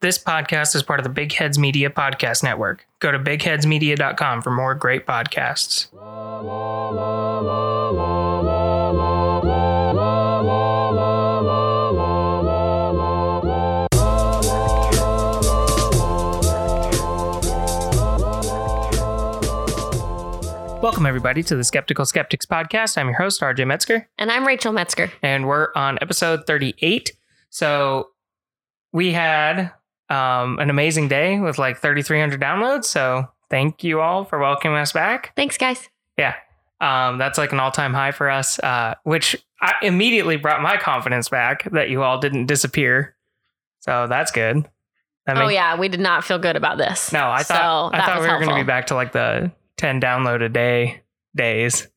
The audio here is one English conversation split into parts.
This podcast is part of the Big Heads Media Podcast Network. Go to bigheadsmedia.com for more great podcasts. Welcome, everybody, to the Skeptical Skeptics Podcast. I'm your host, RJ Metzger, And I'm Rachel Metzger. and we're on episode 38. So we had um, an amazing day with like 3,300 downloads. So thank you all for welcoming us back. Thanks, guys. Yeah. Um, that's like an all time high for us, uh, which I immediately brought my confidence back that you all didn't disappear. So that's good. That oh yeah, we did not feel good about this. No, I So thought I thought we were going to be back to like the 10 download a day days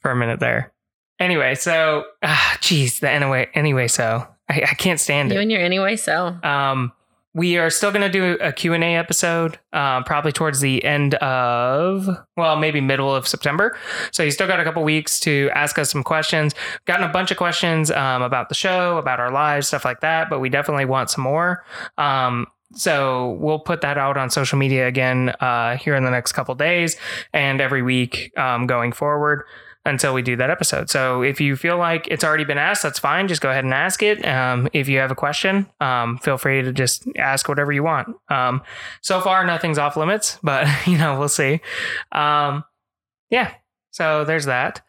for a minute there. Anyway, so ah, geez, the anyway, anyway, so I, I can't stand You it. You and your anyway, so Um, we are still going to do a Q and A episode, uh, probably towards the end of, well, maybe middle of September. So you still got a couple weeks to ask us some questions. Gotten a bunch of questions um, about the show, about our lives, stuff like that. But we definitely want some more. Um, so we'll put that out on social media again uh, here in the next couple days and every week um, going forward until we do that episode. So if you feel like it's already been asked, that's fine. Just go ahead and ask it. Um, if you have a question, um, feel free to just ask whatever you want. Um, so far, nothing's off limits, but you know we'll see. Um, yeah. So there's that.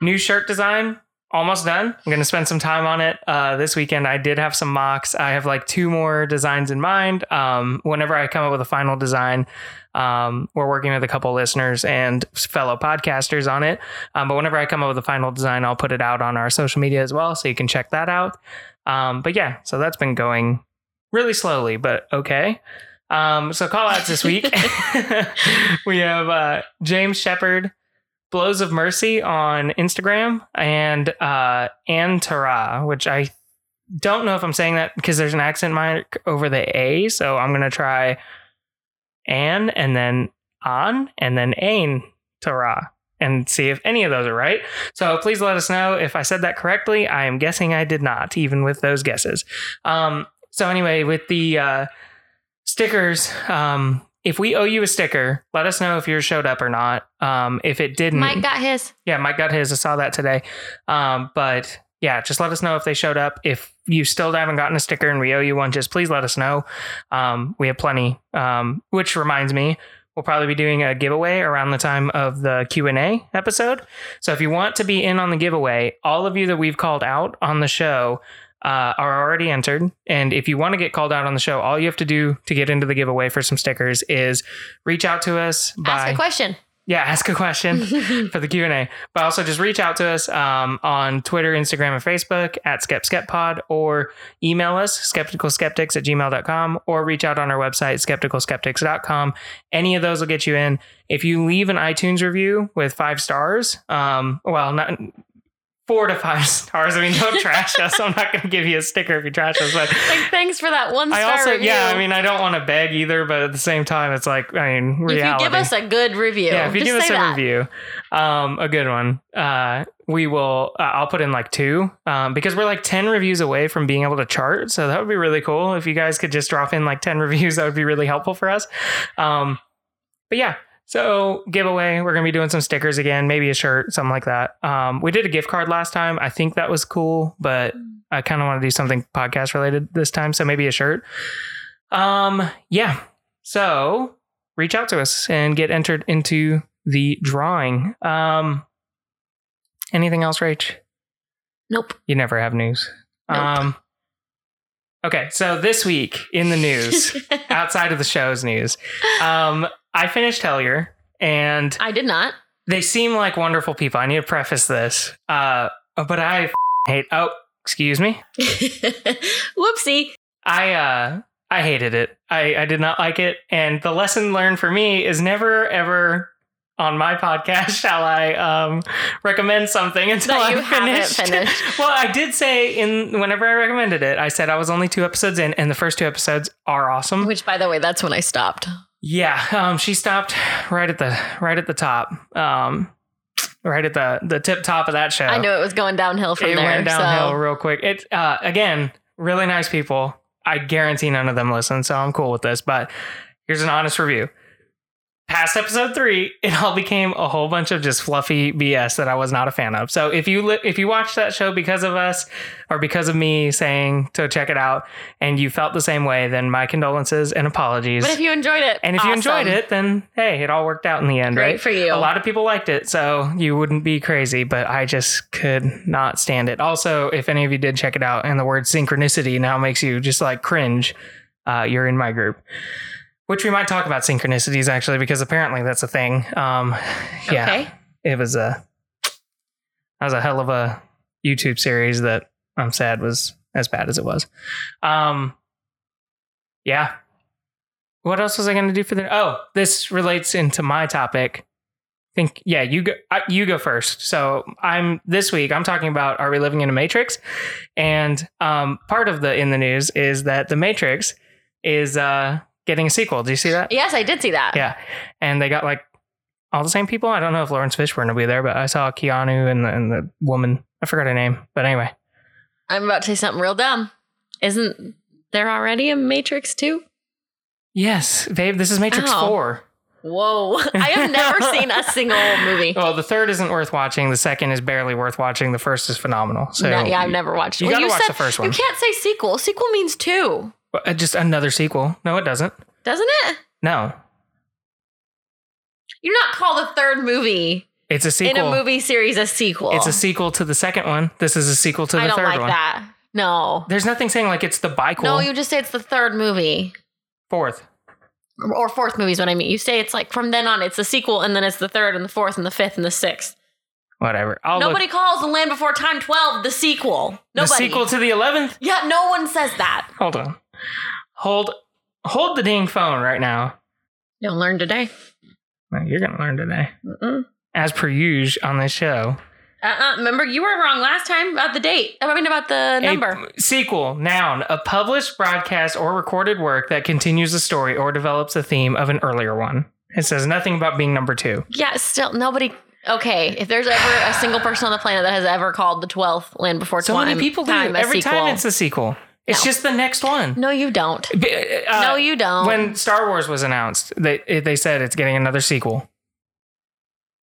New shirt design almost done. I'm going to spend some time on it uh, this weekend. I did have some mocks. I have like two more designs in mind. Um, whenever I come up with a final design, um, we're working with a couple listeners and fellow podcasters on it. Um, but whenever I come up with a final design, I'll put it out on our social media as well, so you can check that out. Um, but yeah, so that's been going really slowly, but okay. Um, so call outs this week. we have uh, James Shepard, Blows of Mercy on Instagram, and uh, Ann Tara, which I don't know if I'm saying that because there's an accent mark over the A. So I'm going to try Ann and then on and then Ain Tara and see if any of those are right. So please let us know if I said that correctly. I am guessing I did not, even with those guesses. Um, so anyway, with the uh, stickers, um, if we owe you a sticker, let us know if yours showed up or not. Um, if it didn't, Mike got his. yeah, Mike got his. I saw that today. Um, but yeah, just let us know if they showed up. If you still haven't gotten a sticker and we owe you one, just please let us know. Um, we have plenty. Um, which reminds me, we'll probably be doing a giveaway around the time of the Q and A episode. So if you want to be in on the giveaway, all of you that we've called out on the show. Uh, are already entered. And if you want to get called out on the show, all you have to do to get into the giveaway for some stickers is reach out to us by Ask a question. yeah, ask a question for the Q&A. But also just reach out to us um, on Twitter, Instagram, and Facebook at SkepSkepPod or email us, skepticalskeptics at gmail.com or reach out on our website, skepticalskeptics.com. Any of those will get you in. If you leave an iTunes review with five stars, um, well, not four to five stars. I mean, don't trash us. I'm not going to give you a sticker if you trash us, but like, thanks for that one I also, review. yeah, I mean, I don't want to beg either, but at the same time, it's like, I mean, reality. if you give us a good review, Yeah, if you give us a that. review, um, a good one, uh, we will. Uh, I'll put in like two, um, because we're like ten reviews away from being able to chart. So that would be really cool if you guys could just drop in like ten reviews. That would be really helpful for us. Um, but yeah, so giveaway. We're gonna be doing some stickers again, maybe a shirt, something like that. Um, we did a gift card last time. I think that was cool, but I kind of want to do something podcast related this time. So maybe a shirt. Um, yeah. So reach out to us and get entered into the drawing. Um, anything else, Rach? Nope. You never have news. Nope. Um, okay, so this week in the news, outside of the show's news, um, I finished Hellier, and I did not. they seem like wonderful people. I need to preface this, uh, but I f- hate. Oh, excuse me. Whoopsie. I uh I hated it. I I did not like it and the lesson learned for me is never ever on my podcast shall I um recommend something until I'm finished. finished. well, I did say in whenever I recommended it, I said I was only two episodes in and the first two episodes are awesome. Which, by the way, that's when I stopped. Yeah, um she stopped right at the right at the top. Um right at the the tip top of that show I knew it was going downhill from it there. went downhill so real quick. It uh, again, really nice people. I guarantee none of them listen, so I'm cool with this. But here's an honest review. Past episode three, it all became a whole bunch of just fluffy BS that I was not a fan of. So if you li- if you watched that show because of us or because of me saying to check it out, and you felt the same way, then my condolences and apologies. But if you enjoyed it, and if you enjoyed it, then hey, it all worked out in the end, Great right? for you. A lot of people liked it, so you wouldn't be crazy, but I just could not stand it. Also, if any of you did check it out and the word synchronicity now makes you just like cringe, uh, you're in my group. Which we might talk about synchronicities actually, because apparently that's a thing. Um, yeah, Okay. it was a that was a hell of a YouTube series that I'm sad was as bad as it was. Um, yeah. What else was I going to do for the? Oh, this relates into my topic. I think yeah, you go. I, you go first. So I'm this week. I'm talking about are we living in a matrix? And um, part of the in the news is that the Matrix is uh getting a sequel. Do you see that? Yes, I did see that. Yeah, and they got like all the same people. I don't know if Laurence Fishburne will be there, but I saw Keanu and the, and the woman. I forgot her name, but anyway. I'm about to say something real dumb. Isn't there already a Matrix 2? Yes, babe. This is Matrix Ow. Four. Whoa. I have never seen a single movie. Well, the third isn't worth watching. The second is barely worth watching. The first is phenomenal. So No, yeah, I've never watched it. You Well, gotta watch said- the first one. You can't say sequel. Sequel means two, Uh, just another sequel. No, it doesn't. doesn't it? No, You're not call the third movie it's a sequel. in a movie series a sequel. It's a sequel to the second one. This is a sequel to the I don't third like one. that. No. There's nothing saying like it's the biquel. No, you just say it's the third movie. fourth. Or fourth movie is what I mean. You say it's like from then on, it's the sequel, and then it's the third, and the fourth, and the fifth, and the sixth. Whatever. I'll look- Nobody calls The Land Before Time 12 the sequel. Nobody. The sequel to the eleventh. yeah, no one says that. Hold on. Hold. Hold the dang phone right now. You'll learn today. Well, You're gonna learn today, Mm-mm. as per usual on this show. Uh-uh. Remember, you were wrong last time about the date. I mean, about the number. A sequel, noun, a published broadcast or recorded work that continues a story or develops a theme of an earlier one. It says nothing about being number two. yeah, still, nobody. Okay, if there's ever a single person on the planet that has ever called the 12th Land Before So Time, many people do. time Every sequel. time it's a sequel. It's No. just the next one. No, you don't. Uh, no, you don't. When Star Wars was announced, they they said it's getting another sequel.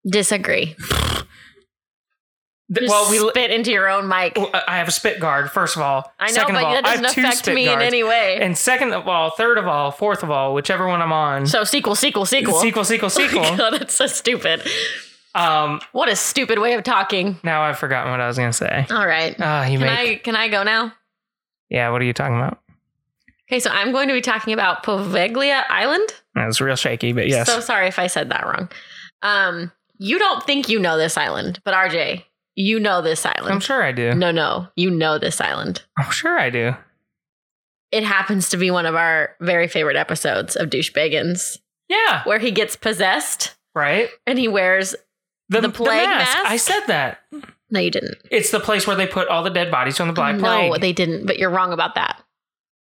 Disagree. Just well, we spit into your own mic. I have a spit guard. First of all, I know, second but of all, that doesn't affect me in any way. And second of all, third of all, fourth of all, whichever one I'm on. so sequel, sequel, sequel. sequel, sequel, sequel. Oh God, that's so stupid. um, What a stupid way of talking. now I've forgotten what I was gonna say. All right. Ah, you Can make. I can I go now? Yeah, what are you talking about? Okay, so I'm going to be talking about Poveglia Island. That was real shaky, but yes. So sorry if I said that wrong. Um, you don't think you know this island, but RJ, you know this island. I'm sure I do. No, no, you know this island. I'm sure I do. It happens to be one of our very favorite episodes of Douchebagins, Yeah, where he gets possessed right. and he wears. The, The plague mask? I said that. No, you didn't. It's the place where they put all the dead bodies from the Black no, Plague. No, they didn't. But you're wrong about that.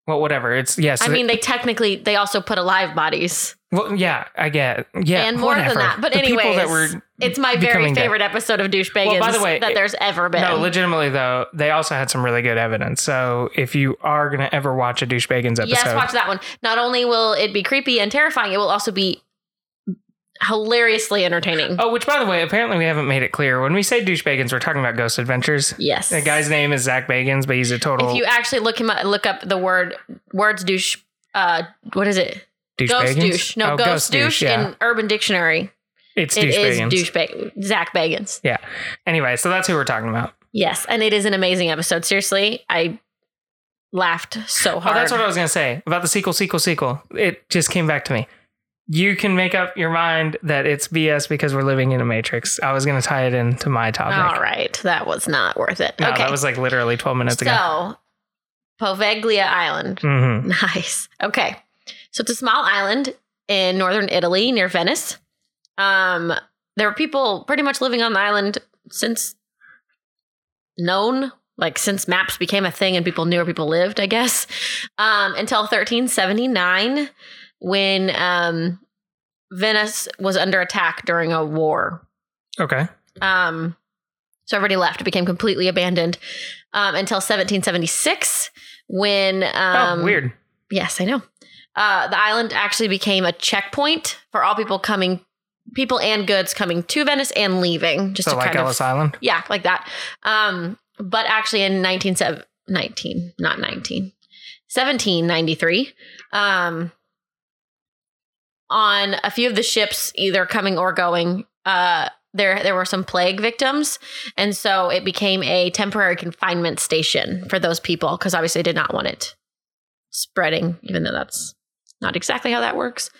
well, whatever. It's yes. I mean, they technically they also put alive bodies well, yeah, I get. Yeah, and more whatever. than that. But anyway, that were it's my very becoming dead. favorite episode of Douchebagins Well, by the way, that there's ever been. No, legitimately though, they also had some really good evidence. So if you are gonna ever watch a douchebagins episode, Yes, watch that one. Not only will it be creepy and terrifying, it will also be hilariously entertaining. Oh, which by the way, apparently we haven't made it clear. When we say douchebagins, we're talking about Ghost Adventures. Yes. The guy's name is Zach Bagans, but he's a total if you actually look him up, look up the word words douche. Uh, what is it? Ghost douchebagins. douche. No, Oh, ghost, douche yeah. in Urban Dictionary. it's It is douchebagins. douchebag. Zach Bagans. Yeah. Anyway, so that's who we're talking about. Yes, and it is an amazing episode. Seriously, I laughed so Oh, hard. that's what I was gonna say about the sequel, sequel, sequel. It just came back to me. You can make up your mind that it's BS because we're living in a matrix. I was gonna tie it into my topic. All right, that was not worth it. No, okay, that was like literally 12 minutes ago. so Poveglia Island. hmm Nice. Okay. So it's a small island in northern Italy near Venice. Um, there were people pretty much living on the island since known, like since maps became a thing and people knew where people lived, I guess, um, until 1379 when um, Venice was under attack during a war. Okay. Um, so everybody left. It became completely abandoned um, until 1776 when um oh, weird. Yes, I know. Uh, the island actually became a checkpoint for all people coming, people and goods coming to Venice and leaving. Just So to like kind Ellis of, Island. yeah, like that. Um, but actually, in 19, 19 not 19, 1793, um, on a few of the ships, either coming or going, uh, there there were some plague victims, and so it became a temporary confinement station for those people because obviously they did not want it spreading, even though that's not exactly how that works.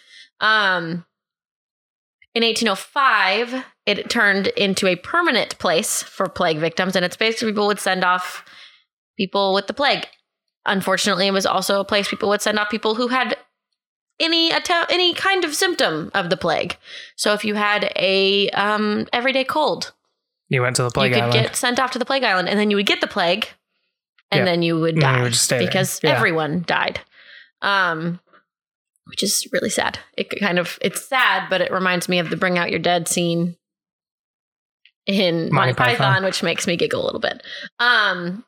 Um, in 1805, it turned into a permanent place for plague victims, and it's basically people would send off people with the plague. Unfortunately, it was also a place people would send off people who had any attempt, any kind of symptom of the plague. So if you had a um, everyday cold, You went to the plague island. you could island. get sent off to the plague island, and then you would get the plague, and then you would die you would stay because Yeah. everyone died. Um, which is really sad. It kind of it's sad, but it reminds me of the "Bring Out Your Dead" scene in Monty, Monty Python, Python. which makes me giggle a little bit. Um,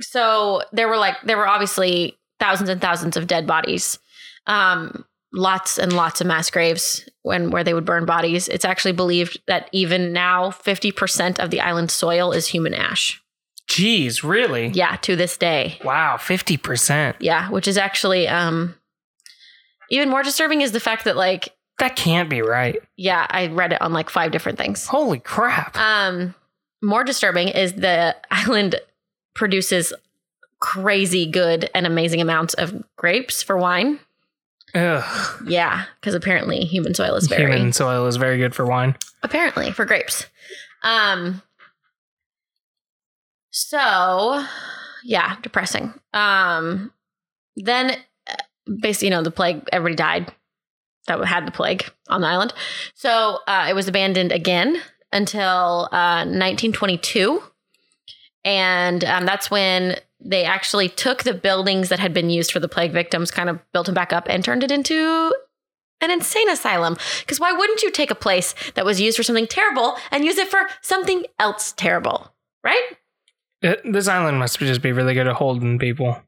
so there were like there were obviously thousands and thousands of dead bodies. Um, lots and lots of mass graves when where they would burn bodies. It's actually believed that even now 50% of the island's soil is human ash. Jeez, really? Yeah, to this day. Wow, fifty percent. Yeah, which is actually um even more disturbing is the fact that like That can't be right. yeah, I read it on like five different things. Holy crap! Um more disturbing is the island produces crazy good and amazing amounts of grapes for wine. Ugh. Yeah, because apparently human soil is very Human soil is very good for wine. apparently for grapes. Um so yeah, depressing. Um then uh, basically, you know, the plague everybody died that had the plague on the island. So uh, it was abandoned again until uh, 1922. And um, that's when they actually took the buildings that had been used for the plague victims, kind of built them back up and turned it into an insane asylum. Because why wouldn't you take a place that was used for something terrible and use it for something else terrible? Right? It, this island must just be really good at holding people.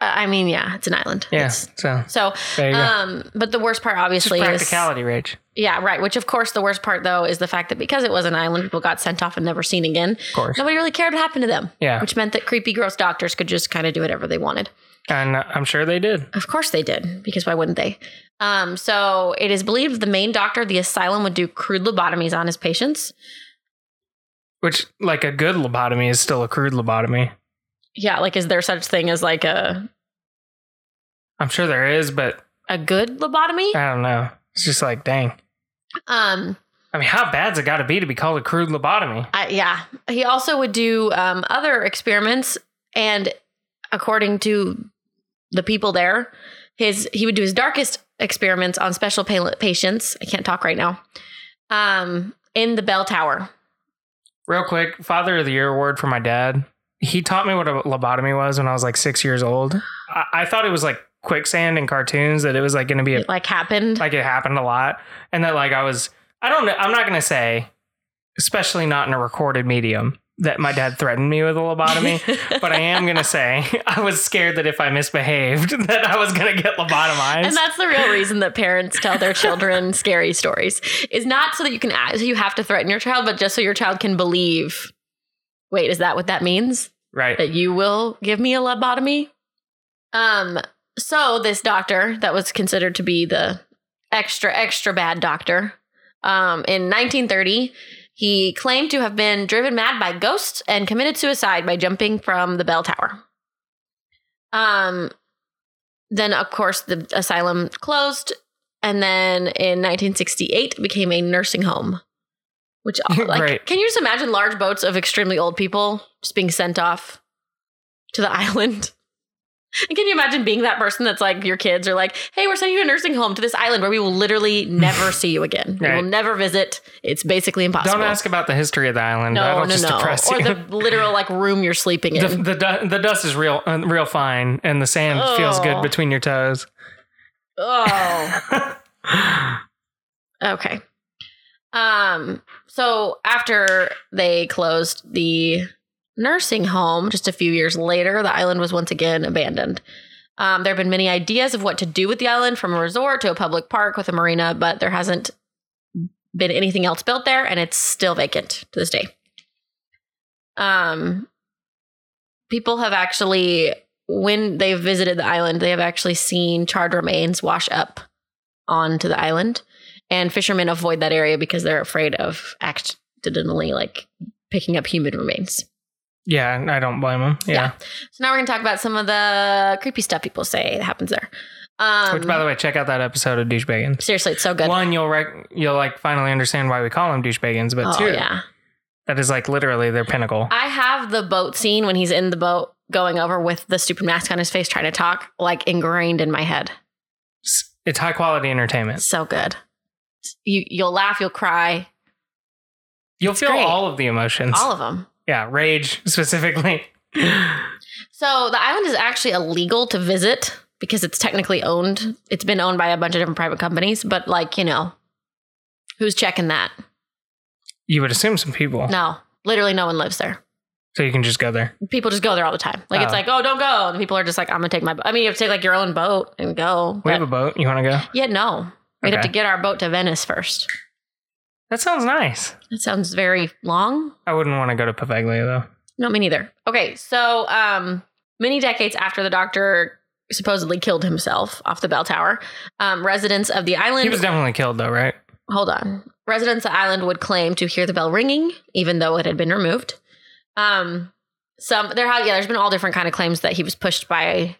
I mean, yeah, it's an island. Yeah. It's- so so, um, but the worst part, Just obviously, is practicality, Rach. yeah, right. Which, of course, the worst part though is the fact that because it was an island, people got sent off and never seen again. Of course. Nobody really cared what happened to them. Yeah. which meant that creepy, gross doctors could just kind of do whatever they wanted. And I'm sure they did. Of course they did, because why wouldn't they? Um, so it is believed the main doctor of the asylum would do crude lobotomies on his patients. Which, like, a good lobotomy is still a crude lobotomy. Yeah, like is there such thing as like a I'm sure there is, but a good lobotomy? I don't know. It's just like, dang. Um, I mean, how bad's it got to be to be called a crude lobotomy? I, yeah. He also would do um, other experiments, and according to the people there, his he would do his darkest experiments on special pa- patients. I can't talk right now. Um, in the bell tower. Real quick, Father of the Year award for my dad. He taught me what a lobotomy was when I was like six years old. I, I thought it was like quicksand in cartoons, that it was like going to be a, It like happened. like it happened a lot. And that like I was, I don't know, I'm not going to say, especially not in a recorded medium, that my dad threatened me with a lobotomy. but I am going to say I was scared that if I misbehaved, that I was going to get lobotomized. And that's the real reason that parents tell their children scary stories is not so that you can so you have to threaten your child, but just so your child can believe. Wait, is that what that means? right. That you will give me a lobotomy? Um. So this doctor that was considered to be the extra extra bad doctor, um, in 1930, he claimed to have been driven mad by ghosts and committed suicide by jumping from the bell tower. Um, then of course the asylum closed, and then in 1968 it became a nursing home. Which like, Great. can you just imagine large boats of extremely old people just being sent off to the island? And can you imagine being that person that's like your kids are like, hey, we're sending you to a nursing home to this island where we will literally never see you again. We will never visit. It's basically impossible. Don't ask about the history of the island. no, That'll no, just no. depress Or you. the literal like room you're sleeping in. the, the, the dust is real uh, real fine and the sand feels good Oh. between your toes. oh. Okay. Um. So after they closed the nursing home just a few years later, the island was once again abandoned. Um, there have been many ideas of what to do with the island from a resort to a public park with a marina, but there hasn't been anything else built there and it's still vacant to this day. Um, people have actually, when they've visited the island, they have actually seen charred remains wash up onto the island. And fishermen avoid that area because they're afraid of accidentally like picking up human remains. Yeah, I don't blame them. Yeah. Yeah. So now we're gonna talk about some of the creepy stuff people say that happens there. Um, Which, by the way, check out that episode of Douchebaggins. seriously, it's so good. One, you'll rec- you'll like finally understand why we call them douchebaggins, but oh two, yeah, that is like literally their pinnacle. I have the boat scene when he's in the boat going over with the stupid mask on his face trying to talk, like ingrained in my head. It's high quality entertainment. So good. You you'll laugh, you'll cry, You'll feel great. all of the emotions. all of them. yeah, rage specifically. So the island is actually illegal to visit because it's technically owned. It's been owned by a bunch of different private companies, but like, you know, who's checking that? you would assume some people, No, literally no one lives there. so you can just go there. People just go there all the time. Like it's Oh. like, oh, don't go. And people are just like, I'm gonna take my. Bo-. I mean, you have to take like your own boat and go. We but- have a boat. You want to go? yeah, no, we'd have to get our boat to Venice first. That sounds nice. That sounds very long. I wouldn't want to go to Poveglia though. No, me neither. Okay, so um, many decades after the doctor supposedly killed himself off the bell tower, um, residents of the island He was definitely killed though, right? hold on. Residents of the island would claim to hear the bell ringing, even though it had been removed. Um, some there have yeah, there's been all different kind of claims that he was pushed by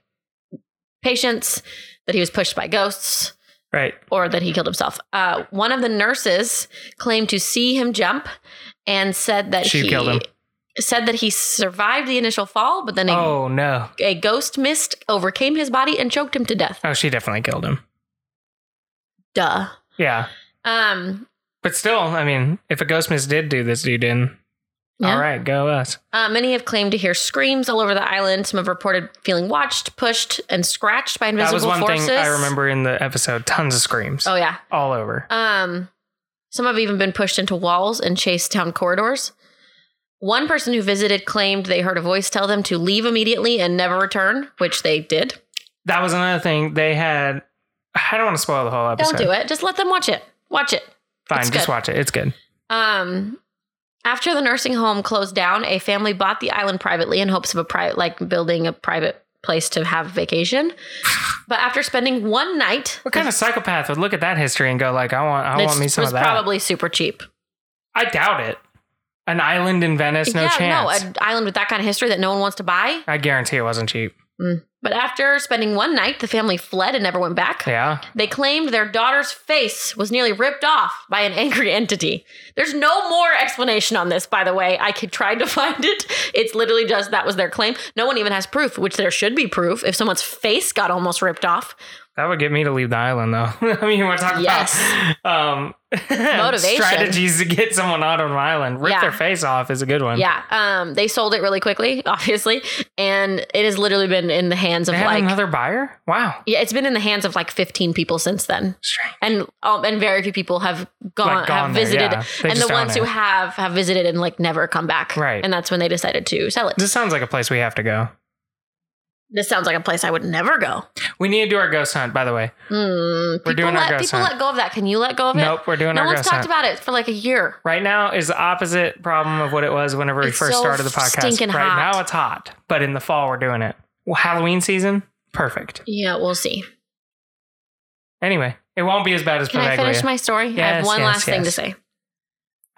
patients, that he was pushed by ghosts, Right. or that he killed himself. Uh, one of the nurses claimed to see him jump and said that She he killed him. said that he survived the initial fall, but then a, Oh no. a ghost mist overcame his body and choked him to death. Oh, she definitely killed him. Duh. Yeah. Um, But still, I mean, if a ghost mist did do this dude in, Yeah. all right, go us. Uh, many have claimed to hear screams all over the island. Some have reported feeling watched, pushed, and scratched by invisible forces. that was one forces. thing I remember in the episode. Tons of screams Oh yeah. all over. Um, some have even been pushed into walls and chased down corridors. One person who visited claimed they heard a voice tell them to leave immediately and never return, which they did. That was another thing. They had. I don't want to spoil the whole episode. Don't do it. Just let them watch it. Watch it. Fine, It's just good. watch it. It's good. Um, after the nursing home closed down, a family bought the island privately in hopes of a private, like building a private place to have vacation. But after spending one night, What kind of psychopath would look at that history and go like, "I want, I want me some of that"? probably super cheap. I doubt it. An island in Venice, no yeah, chance. no, an island with that kind of history that no one wants to buy. I guarantee it wasn't cheap. Mm. But after spending one night, the family fled and never went back. Yeah. They claimed their daughter's face was nearly ripped off by an angry entity. There's no more explanation on this, by the way. I could try to find it. It's literally just that was their claim. No one even has proof, which there should be proof if someone's face got almost ripped off. That would get me to leave the island, though. I mean, we're talking Yes. about um, Motivation. strategies to get someone out of an island. Rip Yeah. their face off is a good one. Yeah, um, they sold it really quickly, obviously, and it has literally been in the hands of They have like another buyer? Wow. yeah, it's been in the hands of like 15 people since then. Strange. and um, and very few people have gone, Like, gone have there, visited yeah. And the ones who it. have have visited and like never come back Right. and that's when they decided to sell it This sounds like a place we have to go. This sounds like a place i would never go. We need to do our ghost hunt, by the way. Hmm, people doing our let, ghost people hunt. let go of that. Can you let go of it? Nope, we're doing no our one's talked about it for like a year. Right now is the opposite problem of what it was whenever we It's first so started the podcast. stinking right hot. now it's hot, but in the fall we're doing it. Well, Halloween season, perfect. yeah we'll see. Anyway, it won't be as bad as can i finish my story? I have one yes, last thing to say.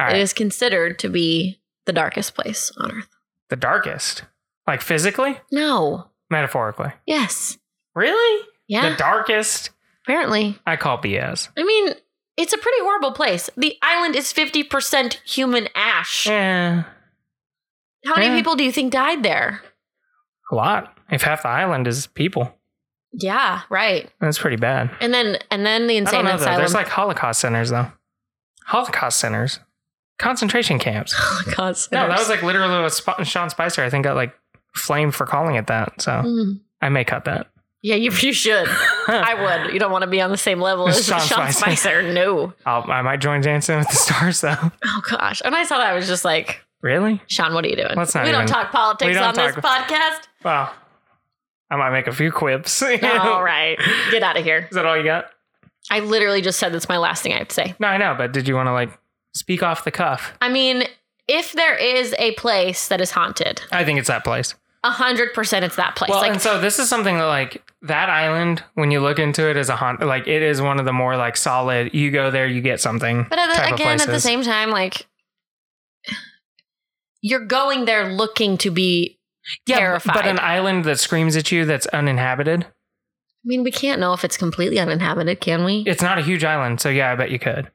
All it is considered to be the darkest place on earth. The darkest, like physically, no metaphorically. yes Really? yeah The darkest? apparently I call BS. i mean it's a pretty horrible place the island is 50% human ash Yeah, How many Yeah. people do you think died there? a lot. If half the island is people, Yeah, right. that's pretty bad. And then and then the insane know though. asylum. There's like Holocaust centers though. Holocaust centers, concentration camps. Holocaust. No, that was like literally what Sp- Sean Spicer I think got like flamed for calling it that. So Mm. I may cut that. Yeah, you, you should. I would. You don't want to be on the same level as Sean Sean, Spicer. Spicer. No. I'll, I might join Dancing with the Stars though. Oh gosh. When I saw that, I was just like, Really? Sean, what are you doing? Let's not we don't talk politics don't on this podcast. Well, I might make a few quips. all right. Get out of here. Is that all you got? I literally just said that's my last thing I have to say. No, I know, but did you want to like speak off the cuff? I mean, if there is a place that is haunted, I think it's that place. A hundred percent it's that place. Well, like and so this is something that like that island, when you look into it as a haunt, like it is one of the more like solid. You go there, you get something. But at the, again, at the same time, like you're going there looking to be yeah, terrified. but an island that screams at you that's uninhabited. I mean, we can't know if it's completely uninhabited, can we? It's not a huge island, so yeah, I bet you could.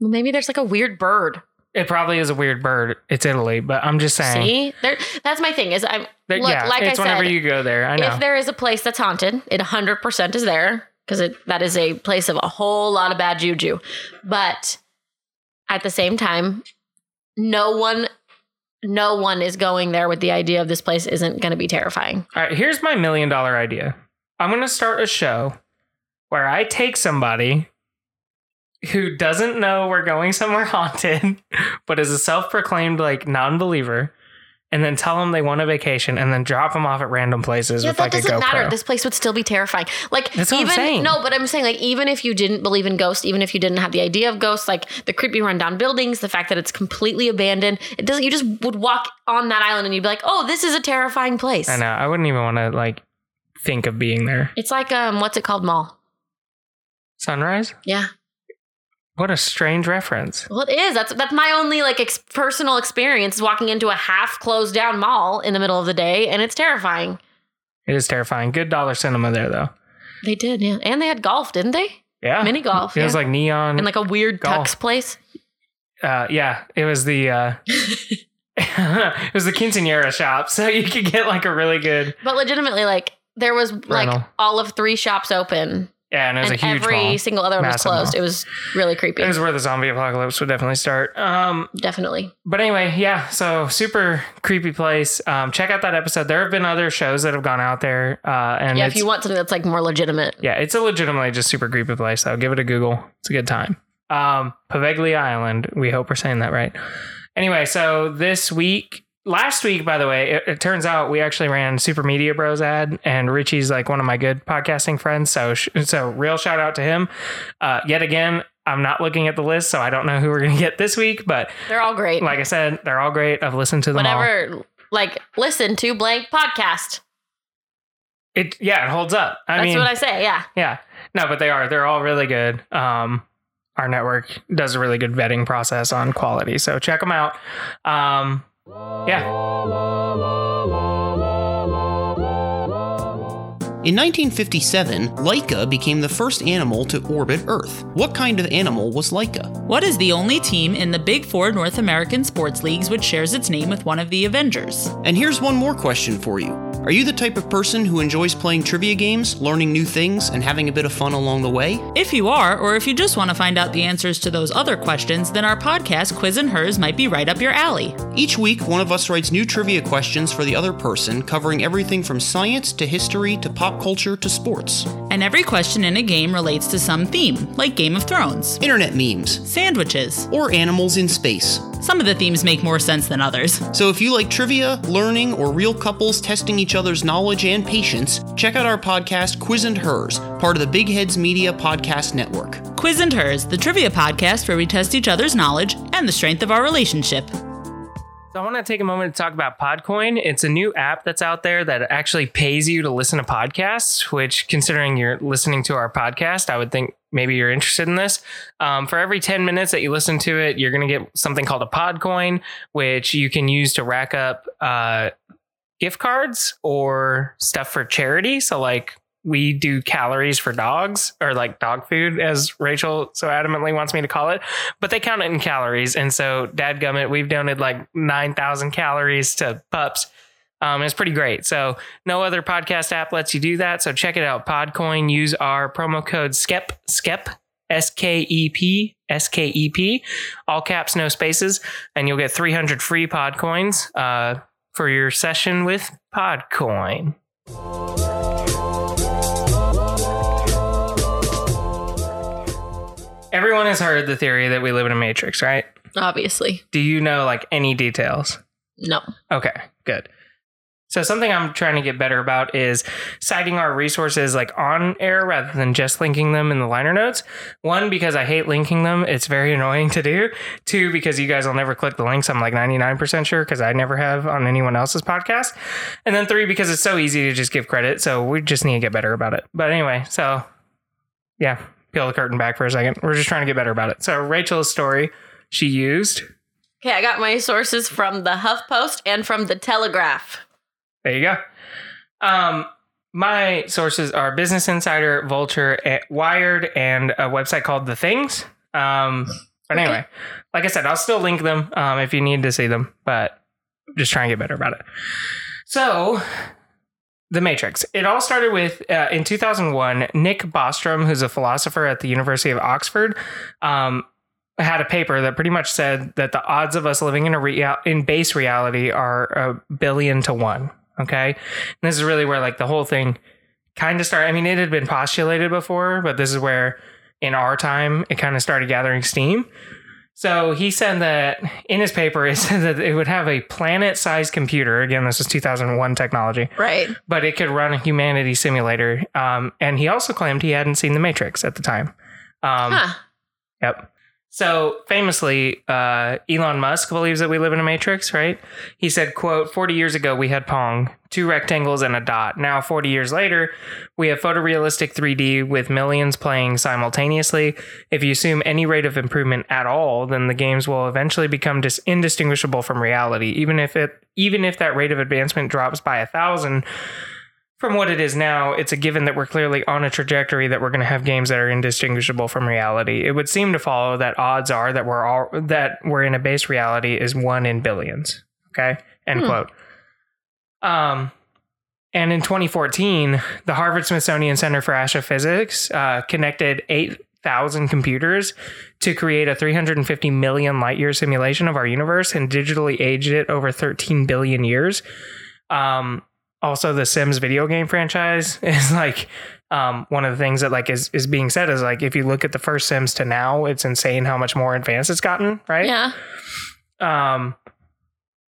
Well, maybe there's like a weird bird. It probably is a weird bird. It's Italy, but I'm just saying. See, there. That's my thing. Is I'm that- look yeah, like I it's whenever you go there. I know. if there is a place that's haunted, it 100 percent is there because it that is a place of a whole lot of bad juju. But at the same time, no one, no one is going there with the idea of this place isn't going to be terrifying. All right, here's my million dollar idea. I'm going to start a show where I take somebody who doesn't know we're going somewhere haunted, but is a self proclaimed like non believer, and then tell them they want a vacation and then drop them off at random places Yeah, with that like doesn't matter. This place would still be terrifying. Like That's what I'm even saying. no, but I'm saying like even if you didn't believe in ghosts, even if you didn't have the idea of ghosts, like the creepy rundown buildings, the fact that it's completely abandoned, it doesn't. You just would walk on that island and you'd be like, oh, this is a terrifying place. I know. I wouldn't even want to like think of being there. It's like um, what's it called, mall? Sunrise? Yeah. What a strange reference. Well, it is. That's that's my only like ex- personal experience is walking into a half closed down mall in the middle of the day, and it's terrifying. It is terrifying. Good dollar cinema there though. They did, yeah, and they had golf, didn't they? Yeah. Mini golf, It was like neon. And like a weird Golf. tux place. uh, yeah, it was the uh, it was the quinceanera shop, so you could get like a really good But legitimately, like there was like Rental. all of three shops open, yeah, and it was and a huge every mall. single other one was Massive closed. mall. It was really creepy. It was where the zombie apocalypse would definitely start. Um, Definitely. but anyway, yeah, so super creepy place. Um, check out that episode. There have been other shows that have gone out there, uh, and Yeah, if it's, you want something that's like more legitimate. yeah, it's a legitimately just super creepy place. So give it a Google. It's a good time. Um, Island. We hope we're saying that right. Anyway, so this week, last week, by the way, it, it turns out we actually ran Super Media Bros ad, and Richie's like one of my good podcasting friends. So, sh- so real shout out to him. Uh, yet again, I'm not looking at the list, so I don't know who we're gonna get this week. But They're all great. like I said, they're all great. I've listened to them all. Whatever. Like listen to blank podcast. It yeah, it holds up. I That's mean, what I say. Yeah. Yeah. No, but they are. They're all really good. Um, our network does a really good vetting process on quality. So check them out. Um, yeah. In 1957, Laika became the first animal to orbit Earth. What kind of animal was Laika? What is the only team in the Big Four North American sports leagues which shares its name with one of the Avengers? And here's one more question for you. Are you the type of person who enjoys playing trivia games, learning new things, and having a bit of fun along the way? If you are, or if you just want to find out the answers to those other questions, then our podcast, Quiz and Hers, might be right up your alley. Each week, one of us writes new trivia questions for the other person, covering everything from science to history to pop culture to sports. And every question in a game relates to some theme, like Game of Thrones, Internet memes, sandwiches. or animals in space. Some of the themes make more sense than others. So if you like trivia, learning, or real couples testing each other's knowledge and patience, check out our podcast Quiz and Hers, part of the Big Heads Media Podcast Network. Quiz and Hers, the trivia podcast where we test each other's knowledge and the strength of our relationship. So I want to take a moment to talk about Podcoin. It's a new app that's out there that actually pays you to listen to podcasts, which considering you're listening to our podcast, I would think maybe you're interested in this. Um, for every 10 minutes that you listen to it, you're going to get something called a Podcoin, which you can use to rack up uh, gift cards or stuff for charity. So like we do calories for dogs or like dog food as Rachel so adamantly wants me to call it, but they count it in calories. And so dadgummit, we've donated like 9,000 calories to pups. Um, it's pretty great. So no other podcast app lets you do that. So check it out. Podcoin, use our promo code SKEP, SKEP, S K E P, S K E P, all caps, no spaces, and you'll get 300 free Podcoins uh, for your session with Podcoin. Everyone has heard the theory that we live in a matrix, right? Obviously. Do you know like any details? No. Okay, good. So something I'm trying to get better about is citing our resources like on air rather than just linking them in the liner notes. One, because I hate linking them. It's very annoying to do. Two, because you guys will never click the links. I'm like 99% sure because I never have on anyone else's podcast. And then three, because it's so easy to just give credit. So we just need to get better about it. But anyway, so yeah, peel the curtain back for a second. We're just trying to get better about it. So Rachel's story she used. Okay, I got my sources from the HuffPost and from the Telegraph. There you go. Um, my sources are Business Insider, Vulture, eh, Wired, and a website called The Things. Um, but Okay. anyway, like I said, I'll still link them um, if you need to see them, but just try and get better about it. So, The Matrix. It all started with, uh, in 2001, Nick Bostrom, who's a philosopher at the University of Oxford, um, had a paper that pretty much said that the odds of us living in a real in base reality are a billion to one. Okay, and this is really where like the whole thing kind of started. I mean, it had been postulated before, but this is where in our time it kind of started gathering steam. So he said that in his paper, it said that it would have a planet-sized computer. Again, this was 2001 technology, Right. but it could run a humanity simulator. Um, and he also claimed he hadn't seen The Matrix at the time. Um, Huh. Yep. So famously, uh, Elon Musk believes that we live in a matrix, right? He said, quote, 40 years ago, we had Pong, two rectangles and a dot. Now, 40 years later, we have photorealistic 3D with millions playing simultaneously. If you assume any rate of improvement at all, then the games will eventually become dis- indistinguishable from reality. Even if it, even if that rate of advancement drops by a thousand, from what it is now, it's a given that we're clearly on a trajectory that we're going to have games that are indistinguishable from reality. It would seem to follow that odds are that we're all that we're in a base reality is one in billions. Okay, end Hmm. quote. Um, and in 2014, the Harvard Smithsonian Center for Astrophysics uh, connected eight thousand computers to create a 350 million light year simulation of our universe and digitally aged it over 13 billion years. Um, also the Sims video game franchise is like um, one of the things that like is is being said is like if you look at the first Sims to now, it's insane how much more advanced it's gotten, right? Yeah. Um,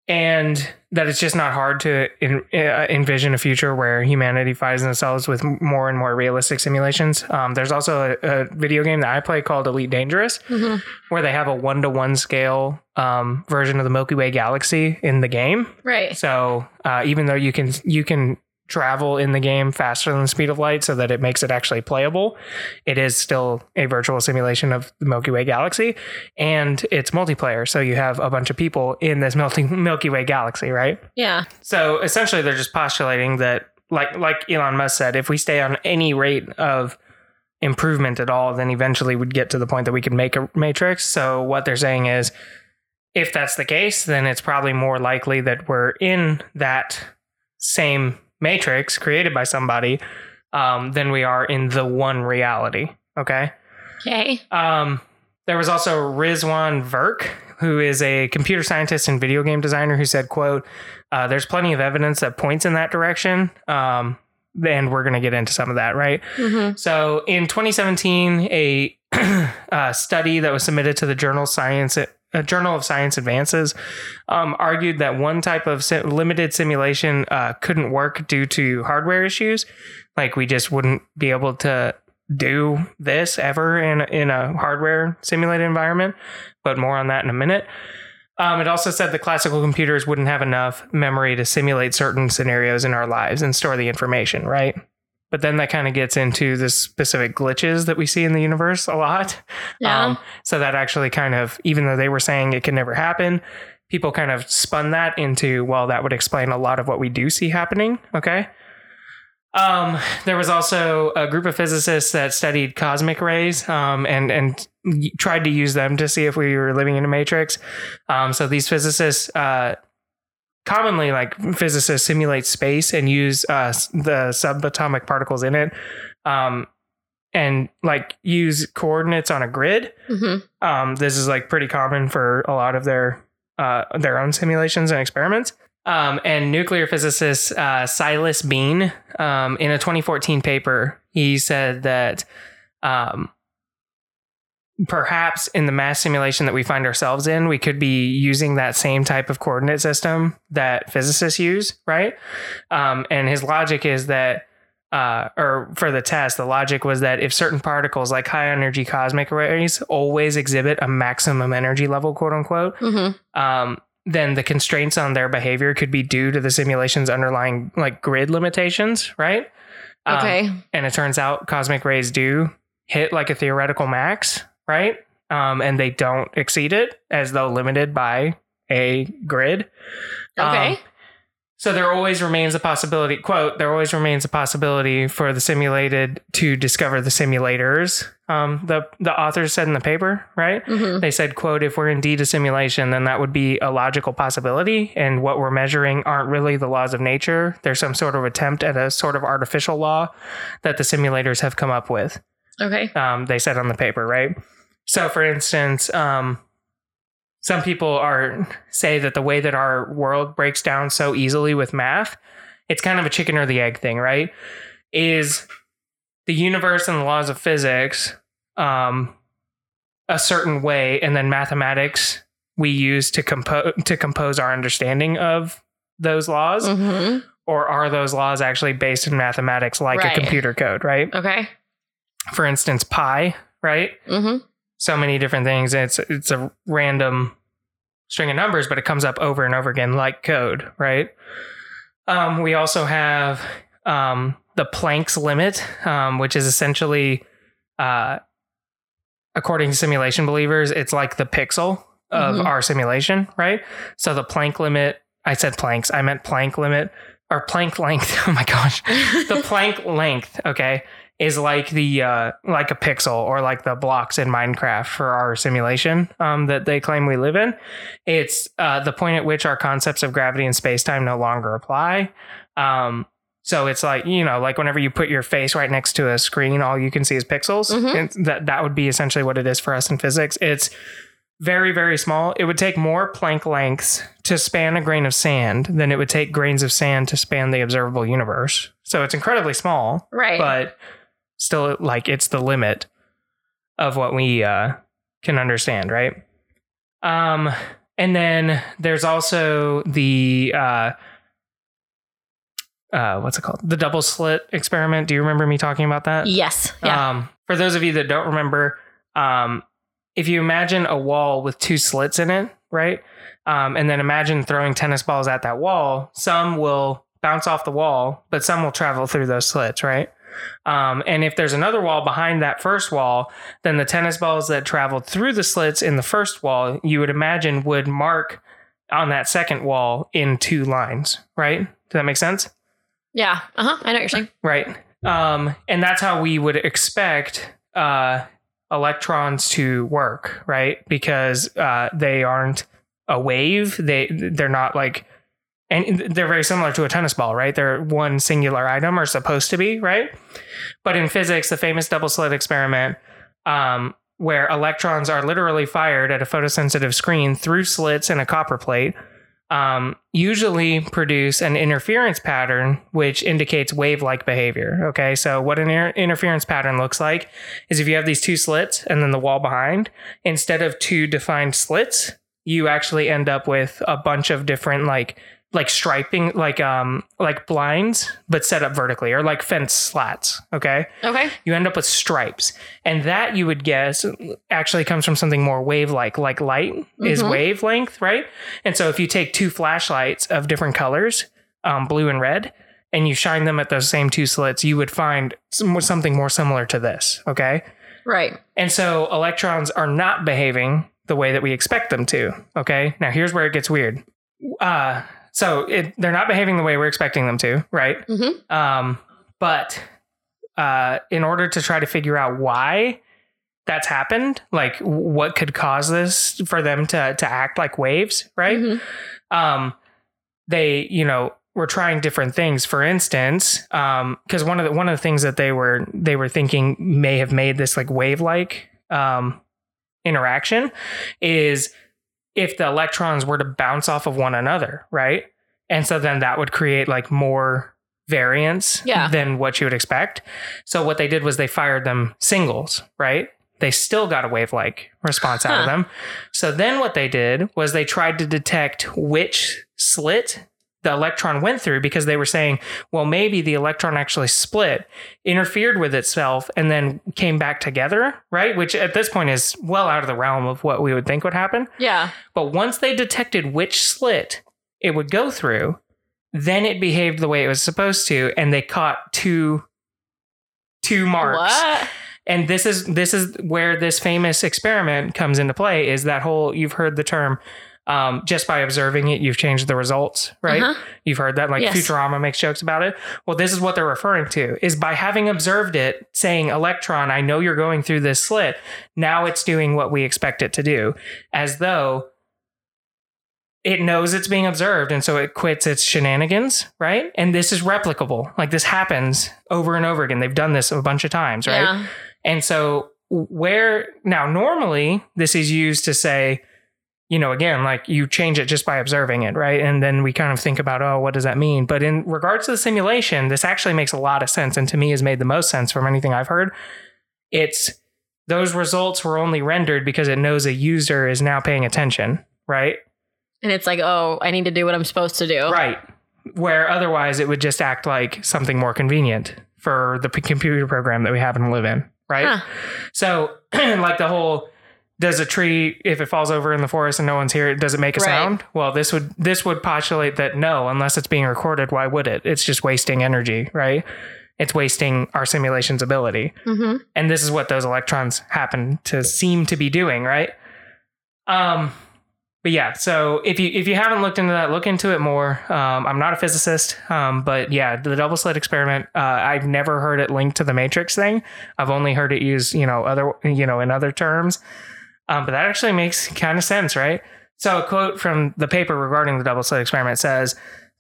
and that it's just not hard to in, uh, envision a future where humanity finds themselves with more and more realistic simulations. Um, there's also a, a video game that I play called Elite Dangerous, Mhm. where they have a one to one scale um, version of the Milky Way galaxy in the game. Right. So uh, even though you can you can travel in the game faster than the speed of light, so that it makes it actually playable, it is still a virtual simulation of the Milky Way galaxy, and it's multiplayer. So you have a bunch of people in this Milky Way galaxy, right? Yeah. So essentially, they're just postulating that, like like Elon Musk said, if we stay on any rate of improvement at all, then eventually we'd get to the point that we could make a matrix. So what they're saying is, if that's the case, then it's probably more likely that we're in that same matrix created by somebody um, than we are in the one reality. Okay. Okay. Um, there was also Rizwan Virk, who is a computer scientist and video game designer, who said, "quote uh, There's plenty of evidence that points in that direction." Um, and we're going to get into some of that, right? Mm-hmm. So in 2017, a uh, study that was submitted to the journal Science, Journal of Science Advances, um, argued that one type of si- limited simulation uh, couldn't work due to hardware issues. Like we just wouldn't be able to do this ever in in a hardware simulated environment. But more on that in a minute. Um, it also said the classical computers wouldn't have enough memory to simulate certain scenarios in our lives and store the information, right? But then that kind of gets into the specific glitches that we see in the universe a lot. Yeah. Um, so that actually kind of, even though they were saying it can never happen, people kind of spun that into, well, that would explain a lot of what we do see happening. Okay. Um, there was also a group of physicists that studied cosmic rays um, and and tried to use them to see if we were living in a matrix. Um, so these physicists, uh, commonly like physicists, simulate space and use uh, the subatomic particles in it, um, and like use coordinates on a grid. Mm-hmm. Um, this is like pretty common for a lot of their uh, their own simulations and experiments. Um, and nuclear physicist uh, Silas Beane, um, in a 2014 paper, he said that um, perhaps in the mass simulation that we find ourselves in, we could be using that same type of coordinate system that physicists use, right? Um, and his logic is that, uh, or for the test, the logic was that if certain particles like high energy cosmic rays always exhibit a maximum energy level, quote unquote, Mm-hmm. um, then the constraints on their behavior could be due to the simulation's underlying like grid limitations, right? Um, Okay. and it turns out cosmic rays do hit like a theoretical max, right? Um, and they don't exceed it as though limited by a grid. Okay. Um, so there always remains a possibility, quote, there always remains a possibility for the simulated to discover the simulators. Um, the, the authors said in the paper, right? mm-hmm. They said, quote, if we're indeed a simulation, then that would be a logical possibility. And what we're measuring aren't really the laws of nature. There's some sort of attempt at a sort of artificial law that the simulators have come up with. Okay. Um, they said on the paper, right? So for instance, um, some people are say that the way that our world breaks down so easily with math, it's kind of a chicken or the egg thing, right? Is the universe and the laws of physics um, a certain way, and then mathematics we use to compose to compose our understanding of those laws, Mm-hmm. or are those laws actually based in mathematics, like Right. a computer code, right? Okay. For instance, pi, right? Mm-hmm. So many different things. It's it's a random string of numbers, but it comes up over and over again like code, right? Um, we also have um, the Planck's limit, um, which is essentially, uh, according to simulation believers, it's like the pixel of Mhm. our simulation, right? So the Planck limit, I said Planck's, I meant Planck limit or Planck length. Oh my gosh, the Planck length, okay, is like the uh, like a pixel or like the blocks in Minecraft for our simulation um, that they claim we live in. It's uh, the point at which our concepts of gravity and space time no longer apply. Um, so it's like you know, like whenever you put your face right next to a screen, all you can see is pixels. Mhm. And that that would be essentially what it is for us in physics. It's very very small. It would take more Planck lengths to span a grain of sand than it would take grains of sand to span the observable universe. So it's incredibly small right. but still like it's the limit of what we uh, can understand right? Um and then there's also the uh uh what's it called? The double slit experiment. Do you remember me talking about that? Yes. Yeah. um for those of you that don't remember um if you imagine a wall with two slits in it right? Um, and then imagine throwing tennis balls at that wall some will bounce off the wall but some will travel through those slits right um, and if there's another wall behind that first wall, then the tennis balls that traveled through the slits in the first wall, you would imagine would mark on that second wall in two lines, right? Does that make sense? yeah. Uh huh. I know what you're saying. Right. Um, and that's how we would expect uh, electrons to work, right? Because uh, they aren't a wave. They they're not like, and they're very similar to a tennis ball, right? They're one singular item, or supposed to be, right? But in physics, the famous double slit experiment, um, where electrons are literally fired at a photosensitive screen through slits in a copper plate, um, usually produce an interference pattern which indicates wave like behavior. Okay, so what an inter- interference pattern looks like is if you have these two slits and then the wall behind, instead of two defined slits, you actually end up with a bunch of different like like striping like um like blinds but set up vertically or like fence slats okay Okay. you end up with stripes and that you would guess actually comes from something more wave like like light is Mhm. wavelength right and so if you take two flashlights of different colors um, blue and red and you shine them at those same two slits you would find some, something more similar to this okay Right. and so electrons are not behaving the way that we expect them to. Okay. Now here's where it gets weird. Uh, so it, they're not behaving the way we're expecting them to, right? Mhm. Um, but uh, in order to try to figure out why that's happened, like what could cause this for them to to act like waves, right? Mhm. um, they you know were trying different things. For instance, because one of the one of the things that they were they were thinking may have made this like wave like um, interaction is if the electrons were to bounce off of one another, right? And so then that would create like more variance Yeah. than what you would expect. So what they did was they fired them singles, right? They still got a wave like response out of them. So then what they did was they tried to detect which slit the electron went through because they were saying, well, maybe the electron actually split, interfered with itself, and then came back together, right? Which at this point is well out of the realm of what we would think would happen. Yeah. But once they detected which slit it would go through, then it behaved the way it was supposed to, and they caught two two marks. What? And this is this is where this famous experiment comes into play. Is that whole you've heard the term um, just by observing it, you've changed the results, right? Uh-huh. You've heard that, like Yes. Futurama makes jokes about it. Well, this is what they're referring to: is by having observed it, saying, "Electron, I know you're going through this slit." Now it's doing what we expect it to do, as though it knows it's being observed, and so it quits its shenanigans, right? And this is replicable. Like this happens over and over again. They've done this a bunch of times, right? Yeah. And so where now normally this is used to say, you know, again, like you change it just by observing it, right? And then we kind of think about, oh, what does that mean? But in regards to the simulation, this actually makes a lot of sense and to me has made the most sense from anything I've heard. It's those results were only rendered because it knows a user is now paying attention, right? And it's like, oh, I need to do what I'm supposed to do. Right. Where otherwise it would just act like something more convenient for the p- computer program that we happen to live in, right? Huh. So, like the whole does a tree if it falls over in the forest and no one's here, does it make a Right. sound? Well, this would this would postulate that no, unless it's being recorded, why would it? It's just wasting energy, right? It's wasting our simulation's ability. Mm-hmm. And this is what those electrons happen to seem to be doing, right? Um but yeah, so if you if you haven't looked into that, look into it more. Um, I'm not a physicist, um, but yeah, the double slit experiment. Uh, I've never heard it linked to the matrix thing. I've only heard it used, you know, other you know in other terms. Um, but that actually makes kind of sense, right? So a quote from the paper regarding the double slit experiment says,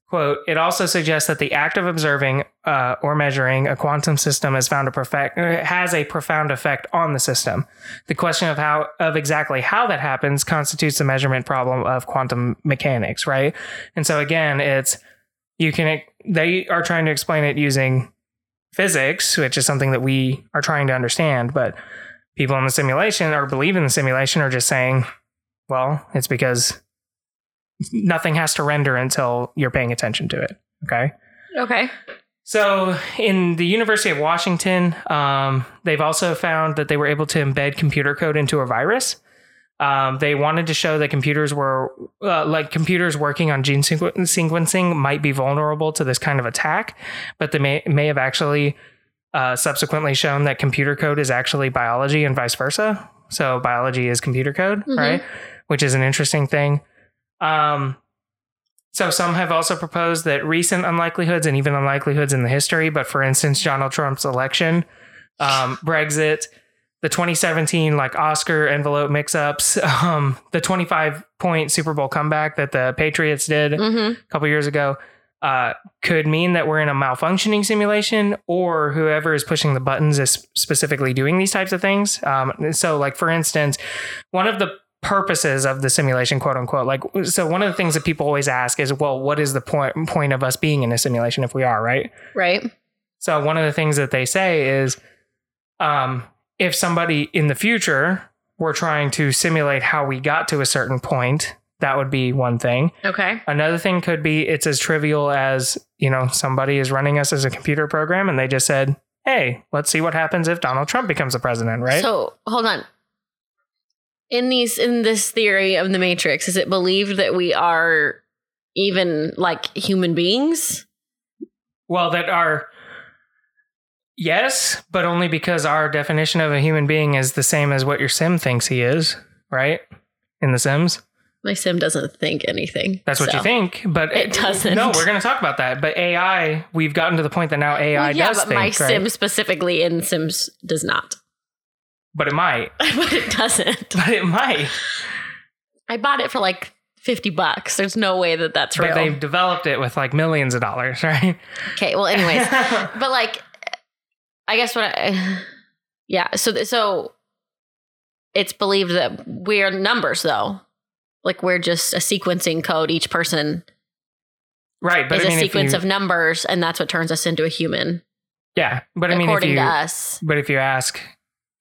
"quote It also suggests that the act of observing uh, or measuring a quantum system has found a perfect has a profound effect on the system. The question of how of exactly how that happens constitutes the measurement problem of quantum mechanics, right? And so again, it's you can they are trying to explain it using physics, which is something that we are trying to understand, but people in the simulation or believe in the simulation are just saying, well, it's because nothing has to render until you're paying attention to it. Okay. Okay. So, in the University of Washington, um, they've also found that they were able to embed computer code into a virus. Um, they wanted to show that computers were uh, like computers working on gene sequ- sequencing might be vulnerable to this kind of attack, but they may may have actually uh, subsequently shown that computer code is actually biology and vice versa. So biology is computer code, Mhm. right? Which is an interesting thing. Um, so some have also proposed that recent unlikelihoods and even unlikelihoods in the history, but for instance, Donald Trump's election, um, Brexit, the 2017 like Oscar envelope mix-ups, um, the 25 point Super Bowl comeback that the Patriots did Mm-hmm. a couple years ago, uh, could mean that we're in a malfunctioning simulation, or whoever is pushing the buttons is specifically doing these types of things. Um, so, like for instance, one of the purposes of the simulation, quote unquote, like so, one of the things that people always ask is, well, what is the point point of us being in a simulation if we are right? Right. So one of the things that they say is, um, if somebody in the future were trying to simulate how we got to a certain point, that would be one thing. Okay. Another thing could be it's as trivial as, you know, somebody is running us as a computer program and they just said, hey, let's see what happens if Donald Trump becomes the president, right? So hold on. In these in this theory of the Matrix, is it believed that we are even like human beings? well, that are, yes, but only because our definition of a human being is the same as what your sim thinks he is, right? In The Sims. My sim doesn't think anything. That's what so- you think, but It doesn't. No, we're going to talk about that. But AI, we've gotten to the point that now AI Well, yeah, does but think, my right? sim specifically in Sims does not. But it might. but it doesn't. But it might. I bought it for like fifty bucks. There's no way that that's But real. they've developed it with like millions of dollars, right? Okay. Well, anyways, but like, I guess what I, yeah. So so it's believed that we're numbers though. Like we're just a sequencing code. Each person right. But is I mean, a sequence you, of numbers, and that's what turns us into a human, yeah. But I mean, if according you, to us. but if you ask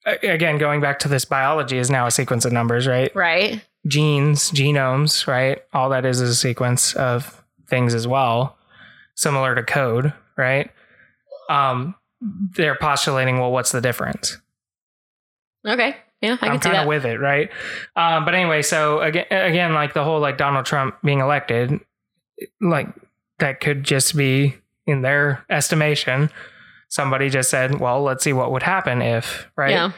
again, going back to this biology is now a sequence of numbers, right? Right. Genes, genomes, right? All that is is a sequence of things as well, similar to code, right? Um, they're postulating, well, what's the difference? Okay. Yeah, I I'm can kind of with it, right? Um, but anyway, so again, again, like the whole like Donald Trump being elected, like that could just be in their estimation. Somebody just said, "Well, let's see what would happen if," right? Yeah.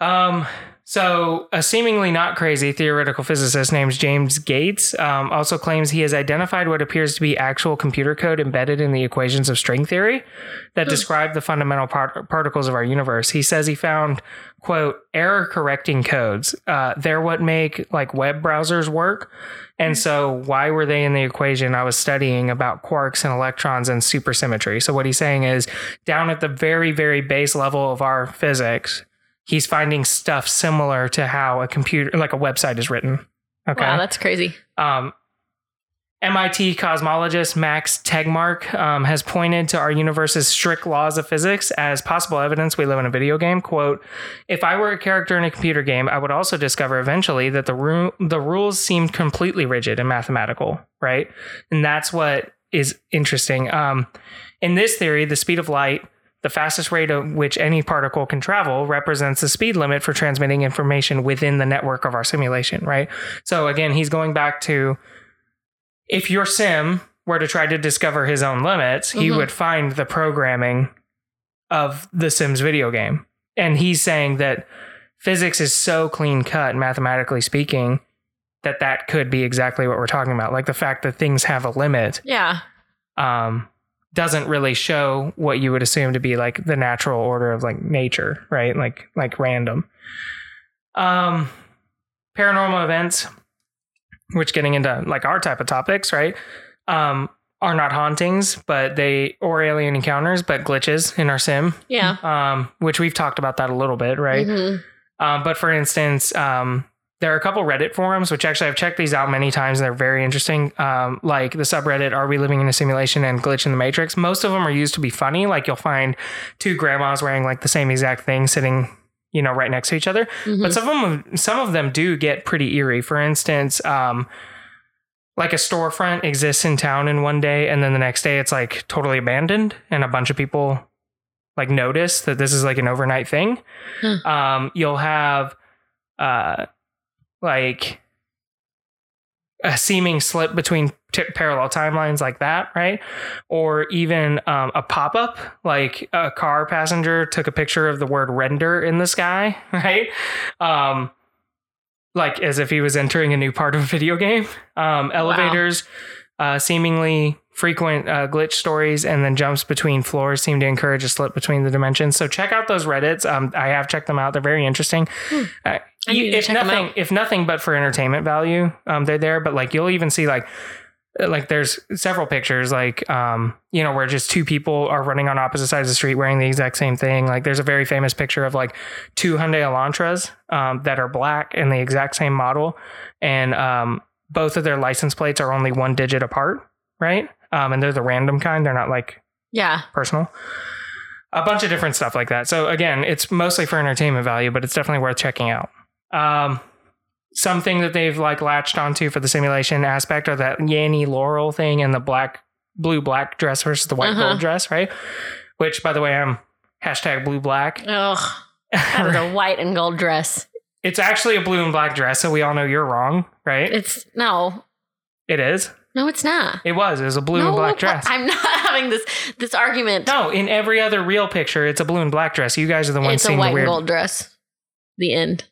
Um, so a seemingly not crazy theoretical physicist named James Gates um, also claims he has identified what appears to be actual computer code embedded in the equations of string theory that Hmm. describe the fundamental part- particles of our universe. He says he found quote error correcting codes. Uh, they're what make like web browsers work. And so why were they in the equation? I was studying about quarks and electrons and supersymmetry. So what he's saying is down at the very, very base level of our physics, he's finding stuff similar to how a computer like a website is written. Okay. Wow, that's crazy. Um, MIT cosmologist Max Tegmark um, has pointed to our universe's strict laws of physics as possible evidence we live in a video game. "Quote: If I were a character in a computer game, I would also discover eventually that the ru- the rules seemed completely rigid and mathematical, right? And that's what is interesting. Um, in this theory, the speed of light." The fastest rate at which any particle can travel represents the speed limit for transmitting information within the network of our simulation, right? So again, he's going back to if your sim were to try to discover his own limits, he Mhm. would find the programming of the Sims video game. And he's saying that physics is so clean cut, mathematically speaking, that that could be exactly what we're talking about. Like the fact that things have a limit Yeah. um, doesn't really show what you would assume to be like the natural order of like nature, right? Like like random. Um, paranormal events, which getting into like our type of topics, right? Um, are not hauntings, but they or alien encounters, but glitches in our sim. Yeah. Um, which we've talked about that a little bit, right? Mhm. Um, but for instance, um, there are a couple Reddit forums, which actually I've checked these out many times. and They're very interesting. Um, like the subreddit, Are We Living in a Simulation and Glitch in the Matrix? Most of them are used to be funny. Like you'll find two grandmas wearing like the same exact thing sitting, you know, right next to each other. Mhm. But some of them, some of them do get pretty eerie. For instance, um, like a storefront exists in town in one day, and then the next day it's like totally abandoned, and a bunch of people like notice that this is like an overnight thing. Hmm. Um, you'll have uh, like a seeming slip between t- parallel timelines like that, right? Or even um, a pop up, like a car passenger took a picture of the word render in the sky, right? Um, like as if he was entering a new part of a video game. Um, elevators, uh, seemingly frequent uh, glitch stories, and then jumps between floors seem to encourage a slip between the dimensions. So check out those Reddits. Um, I have checked them out; they're very interesting. Uh, Hmm. You- if nothing, if nothing but for entertainment value, um, they're there. But like you'll even see like like there's several pictures like um you know where just two people are running on opposite sides of the street wearing the exact same thing like there's a very famous picture of like two Hyundai Elantras um, that are black and the exact same model and um both of their license plates are only one digit apart right um and they're the random kind they're not like Yeah. personal a bunch of different stuff like that so again it's mostly for entertainment value but it's definitely worth checking out um something that they've like latched onto for the simulation aspect are that Yanny Laurel thing and the black blue black dress versus the white Uh-huh. gold dress right which by the way i'm hashtag blue black Ugh. A white and gold dress. it's actually a blue and black dress so we all know you're wrong right It's no. it is No, it's not. it was it was a blue no, and black dress I'm not having this this argument. no in every other real picture it's a blue and black dress you guys are the ones it's a seeing white the and weird gold dress. The end.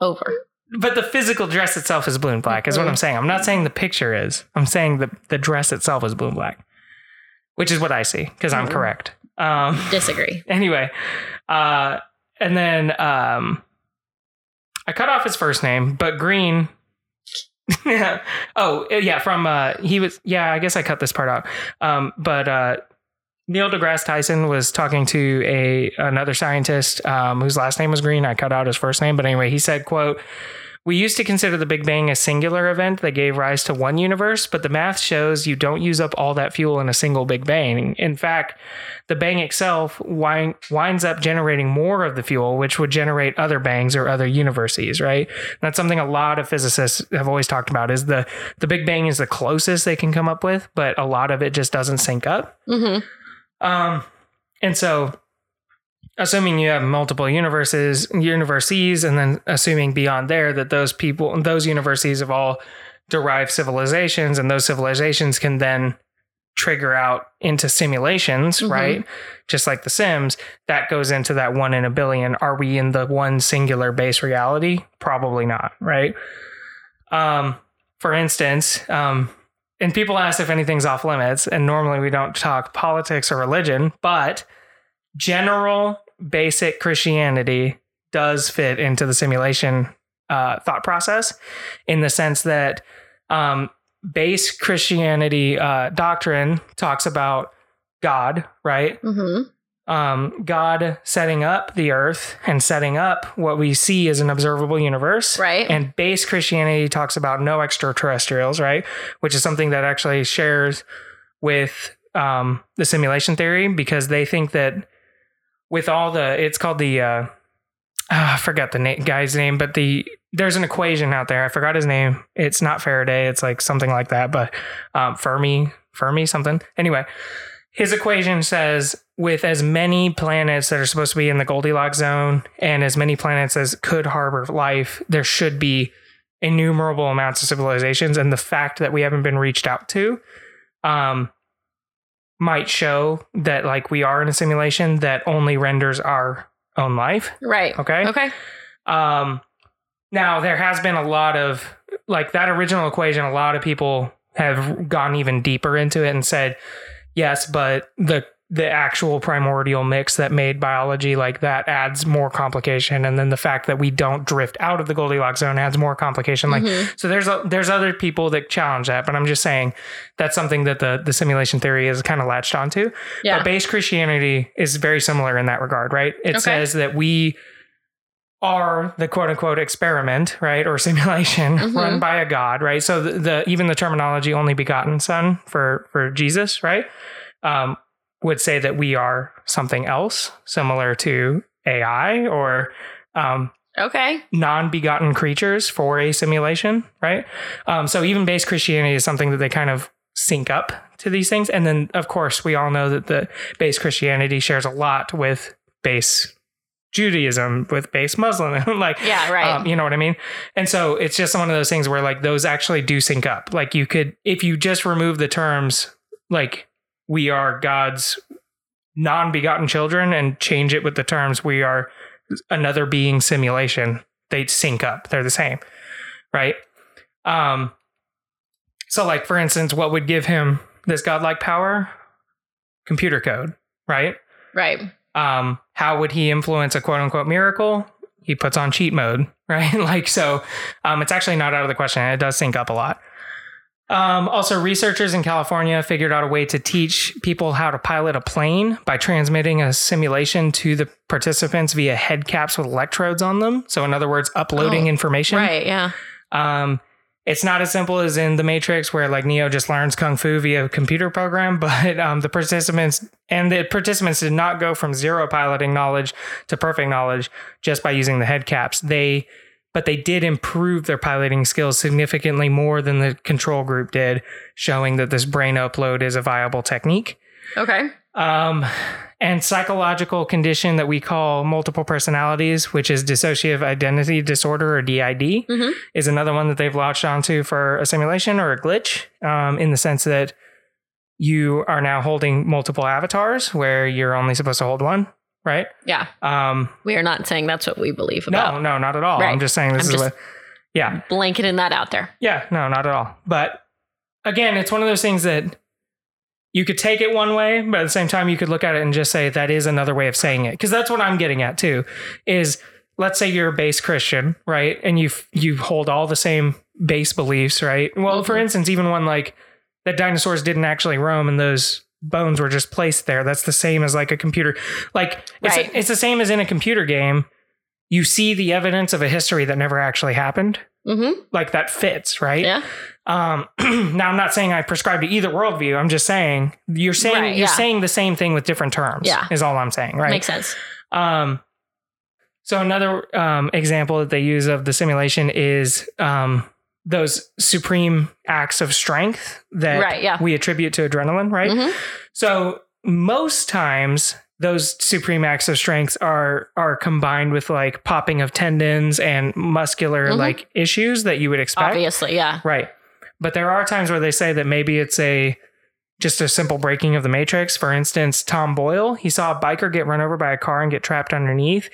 Over. But the physical dress itself is blue and black, is what. I'm saying. I'm not saying the picture is. I'm saying the, the dress itself is blue and black, which is what I see because I'm Mhm. correct. Um, Disagree. anyway, uh, and then um, I cut off his first name, but Greene. oh yeah, from uh, he was yeah. I guess I cut this part out. Um, but uh, Neil deGrasse Tyson was talking to a another scientist um, whose last name was Greene. I cut out his first name, but anyway, he said, "quote We used to consider the Big Bang a singular event that gave rise to one universe, but the math shows you don't use up all that fuel in a single Big Bang. In fact, the bang itself wind, winds up generating more of the fuel, which would generate other bangs or other universes, right? That's something a lot of physicists have always talked about is the, the Big Bang is the closest they can come up with, but a lot of it just doesn't sync up. Mm-hmm. Um, and so assuming you have multiple universes, universities, and then assuming beyond there that those people, and those universities have all derived civilizations, and those civilizations can then trigger out into simulations, Mhm. right? Just like The Sims, that goes into that one in a billion. Are we in the one singular base reality? Probably not, right? Um, for instance, um, and people ask if anything's off limits, and normally we don't talk politics or religion, but general basic Christianity does fit into the simulation uh, thought process in the sense that um, base Christianity uh, doctrine talks about God, right? Mm-hmm. Um, God setting up the earth and setting up what we see as an observable universe. Right. And base Christianity talks about no extraterrestrials, right? Which is something that actually shares with um, the simulation theory because they think that with all the, it's called the, uh, ah, I forgot the na- guy's name, but the there's an equation out there. I forgot his name. It's not Faraday. It's like something like that, but um, Fermi, Fermi, something. Anyway, his equation says with as many planets that are supposed to be in the Goldilocks zone and as many planets as could harbor life, there should be innumerable amounts of civilizations. And the fact that we haven't been reached out to um, might show that like we are in a simulation that only renders our own life. Right. Okay. Okay. Um, now there has been a lot of like that original equation. A lot of people have gone even deeper into it and said, yes, but the the actual primordial mix that made biology like that adds more complication, and then the fact that we don't drift out of the Goldilocks zone adds more complication. Like Mhm. so, there's a, there's other people that challenge that, but I'm just saying that's something that the the simulation theory is kind of latched onto. Yeah. But base Christianity is very similar in that regard, right? It Okay. says that we are the quote unquote experiment, right, or simulation Mhm. run by a god, right? So the, the even the terminology "only begotten Son" for for Jesus, right, um, would say that we are something else, similar to AI or um, okay. non-begotten creatures for a simulation, right? Um, so even base Christianity is something that they kind of sync up to these things, and then of course we all know that the base Christianity shares a lot with base Judaism, with base Muslim, like Yeah. Right. um, you know what I mean? And so it's just one of those things where like those actually do sync up. Like you could, if you just remove the terms like we are God's non begotten children and change it with the terms we are another being simulation, they sync up. They're the same. Right. Um, so like for instance, what would give him this godlike power? Computer code, right? right. um, how would he influence a quote unquote miracle? He puts on cheat mode, right? like, so um, it's actually not out of the question. It does sync up a lot. Um, also, researchers in California figured out a way to teach people how to pilot a plane by transmitting a simulation to the participants via head caps with electrodes on them. So, in other words, uploading Oh, information. Right. Yeah. Um, it's not as simple as in the Matrix, where like Neo just learns kung fu via a computer program, but um, the participants and the participants did not go from zero piloting knowledge to perfect knowledge just by using the head caps. They, but they did improve their piloting skills significantly more than the control group did, showing that this brain upload is a viable technique. Okay. Um, and psychological condition that we call multiple personalities, which is dissociative identity disorder or DID, Mhm. is another one that they've latched onto for a simulation or a glitch, um, in the sense that you are now holding multiple avatars where you're only supposed to hold one, right? Yeah. Um, We are not saying that's what we believe about. no, no, not at all. Right. I'm just saying this I'm is what, yeah. Blanketing that out there. Yeah, no, not at all. But again, it's one of those things that you could take it one way, but at the same time, you could look at it and just say that is another way of saying it. Because that's what I'm getting at too. Is let's say you're a base Christian, right, and you you hold all the same base beliefs, right? Well, for Mhm. instance, even one like that dinosaurs didn't actually roam and those bones were just placed there. That's the same as like a computer. Like it's, Right. it's the same as in a computer game. You see the evidence of a history that never actually happened Mm-hmm. like that fits, right? Yeah. Um, now I'm not saying I prescribe to either worldview. I'm just saying you're saying Right, you're yeah. saying the same thing with different terms. Yeah. is all I'm saying, right? Makes sense. Um, so another um, example that they use of the simulation is um, those supreme acts of strength that Right, yeah. we attribute to adrenaline, right? Mhm. So most times those supreme acts of strength are are combined with like popping of tendons and muscular Mhm. like issues that you would expect. Obviously, yeah. Right. But there are times where they say that maybe it's a just a simple breaking of the matrix. For instance, Tom Boyle, he saw a biker get run over by a car and get trapped underneath,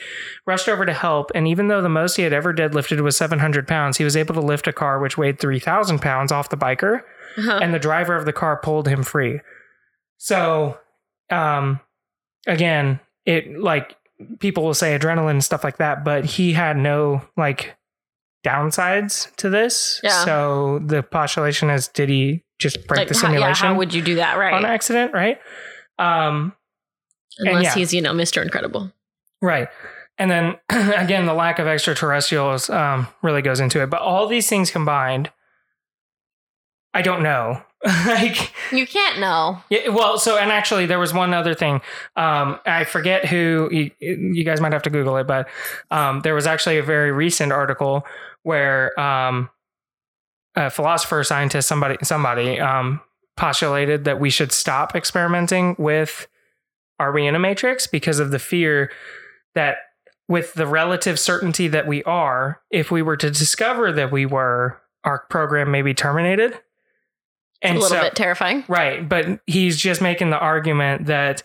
rushed over to help, and even though the most he had ever deadlifted was 700 pounds, he was able to lift a car which weighed 3,000 pounds off the biker, Uh-huh. and the driver of the car pulled him free. So, um, again, it like people will say adrenaline and stuff like that, but he had no like downsides to this. Yeah. So the postulation is did he just break Like, the how, yeah, simulation how would you do that, right? on accident, right? Um, Unless yeah. he's, you know, Mr. Incredible. right. And then again, the lack of extraterrestrials um, really goes into it. But all these things combined, I don't know. like, You can't know. Yeah, well, so and actually, there was one other thing. Um, I forget who you, you guys might have to Google it, but um, there was actually a very recent article where um, a philosopher, scientist, somebody, somebody um, postulated that we should stop experimenting with "Are we in a matrix?" because of the fear that with the relative certainty that we are, if we were to discover that we were, our program may be terminated. And a little so- bit terrifying. Right. But he's just making the argument that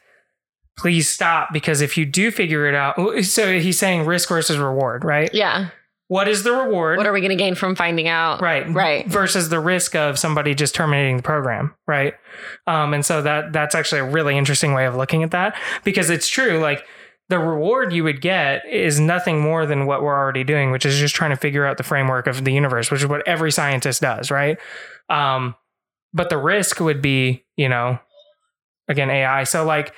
please stop because if you do figure it out, so he's saying risk versus reward, right? Yeah. What is the reward? What are we going to gain from finding out? right. Right. Versus the risk of somebody just terminating the program, right? Um, and so that that's actually a really interesting way of looking at that because it's true. Like the reward you would get is nothing more than what we're already doing, which is just trying to figure out the framework of the universe, which is what every scientist does, right? Um, but the risk would be, you know, again, AI. So like,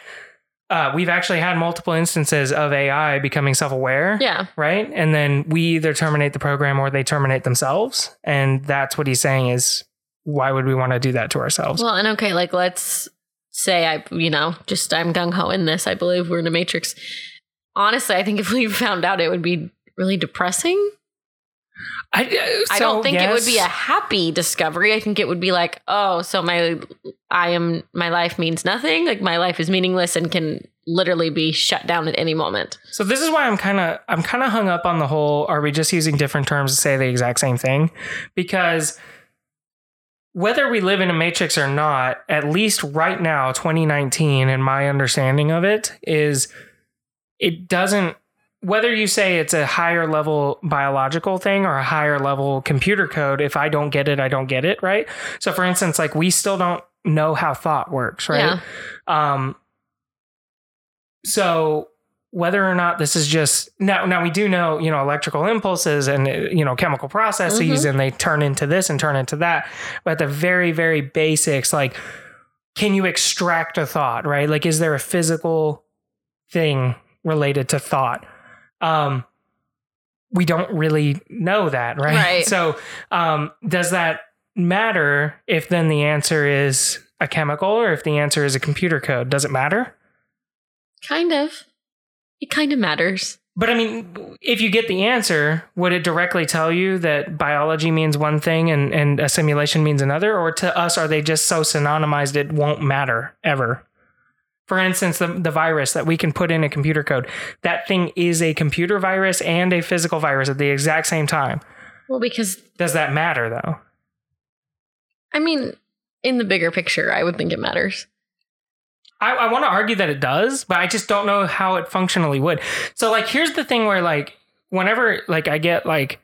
uh, we've actually had multiple instances of AI becoming self-aware, Yeah. right? And then we either terminate the program or they terminate themselves, and that's what he's saying is why would we want to do that to ourselves? Well, and okay, like let's say I, you know, just I'm gung ho in this. I believe we're in a matrix. Honestly, I think if we found out, it would be really depressing. I, uh, I don't think it would be a happy discovery. I think it would be like, oh, so my, I am, my life means nothing. Like my life is meaningless and can literally be shut down at any moment. So this is why I'm kind of I'm kind of hung up on the whole. Are we just using different terms to say the exact same thing? Because whether we live in a matrix or not, at least right now, 2019, and my understanding of it is, it doesn't. Whether you say it's a higher level biological thing or a higher level computer code, if I don't get it, I don't get it, right? So, for instance, like we still don't know how thought works, right? Yeah. Um, so whether or not this is just now, now we do know, you know, electrical impulses and you know chemical processes, and they turn into this and turn into that. But at the very, very basics, like, can you extract a thought? Right? Like, is there a physical thing related to thought? Um, we don't really know that, right? Right. So, um, does that matter if then the answer is a chemical or if the answer is a computer code? Does it matter? Kind of. It kind of matters. But I mean, if you get the answer, would it directly tell you that biology means one thing and, and a simulation means another? Or to us, are they just so synonymized it won't matter ever? For instance, the, the virus that we can put in a computer code, that thing is a computer virus and a physical virus at the exact same time. Well, because Does that matter though? I mean, in the bigger picture, I would think it matters. I, I want to argue that it does, but I just don't know how it functionally would. So like here's the thing where like whenever like I get like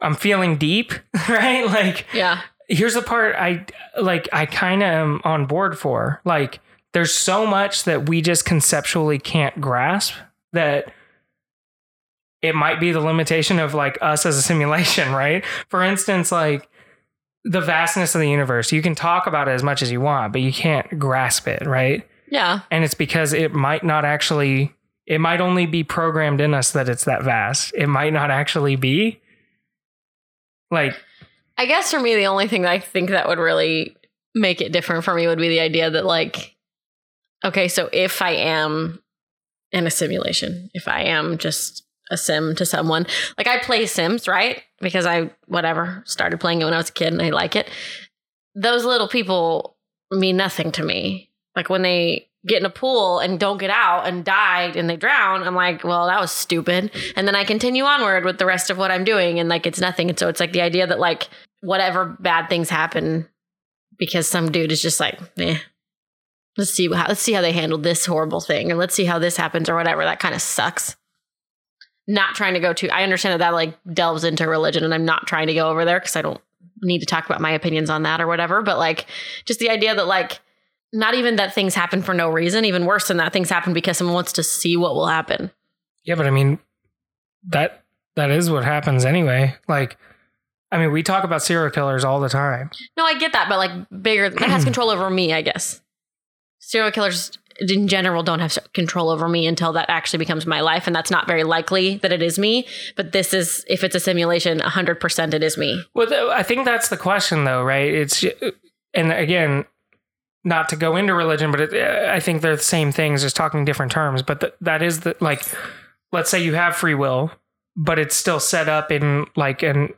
I'm feeling deep, right? Like Yeah. here's the part I like I kind of am on board for. Like there's so much that we just conceptually can't grasp that it might be the limitation of like us as a simulation, right? For instance, like the vastness of the universe. You can talk about it as much as you want, but you can't grasp it, right? Yeah. And it's because it might not actually it might only be programmed in us that it's that vast. It might not actually be. Like, I guess for me, the only thing that I think that would really make it different for me would be the idea that, like, okay, so if I am in a simulation, if I am just a sim to someone, like I play Sims, right? Because I, whatever, started playing it when I was a kid and I like it. Those little people mean nothing to me. Like when they get in a pool and don't get out and die and they drown, I'm like, well, that was stupid. And then I continue onward with the rest of what I'm doing and like it's nothing. And so it's like the idea that like whatever bad things happen because some dude is just like, eh, let's see how let's see how they handle this horrible thing and let's see how this happens or whatever. That kind of sucks. Not trying to go to I understand that that like delves into religion and I'm not trying to go over there because I don't need to talk about my opinions on that or whatever. But like just the idea that like not even that things happen for no reason, even worse than that, things happen because someone wants to see what will happen. yeah, but I mean, that that is what happens anyway. Like, I mean, we talk about serial killers all the time. No, I get that, but like bigger that has control over me, I guess. Serial killers in general don't have control over me until that actually becomes my life, and that's not very likely that it is me. But this is, if it's a simulation, hundred percent it is me. Well, I think that's the question, though, right? It's and again, not to go into religion, but it, I think they're the same things, just talking different terms. But th- that is the like, let's say you have free will, but it's still set up in like an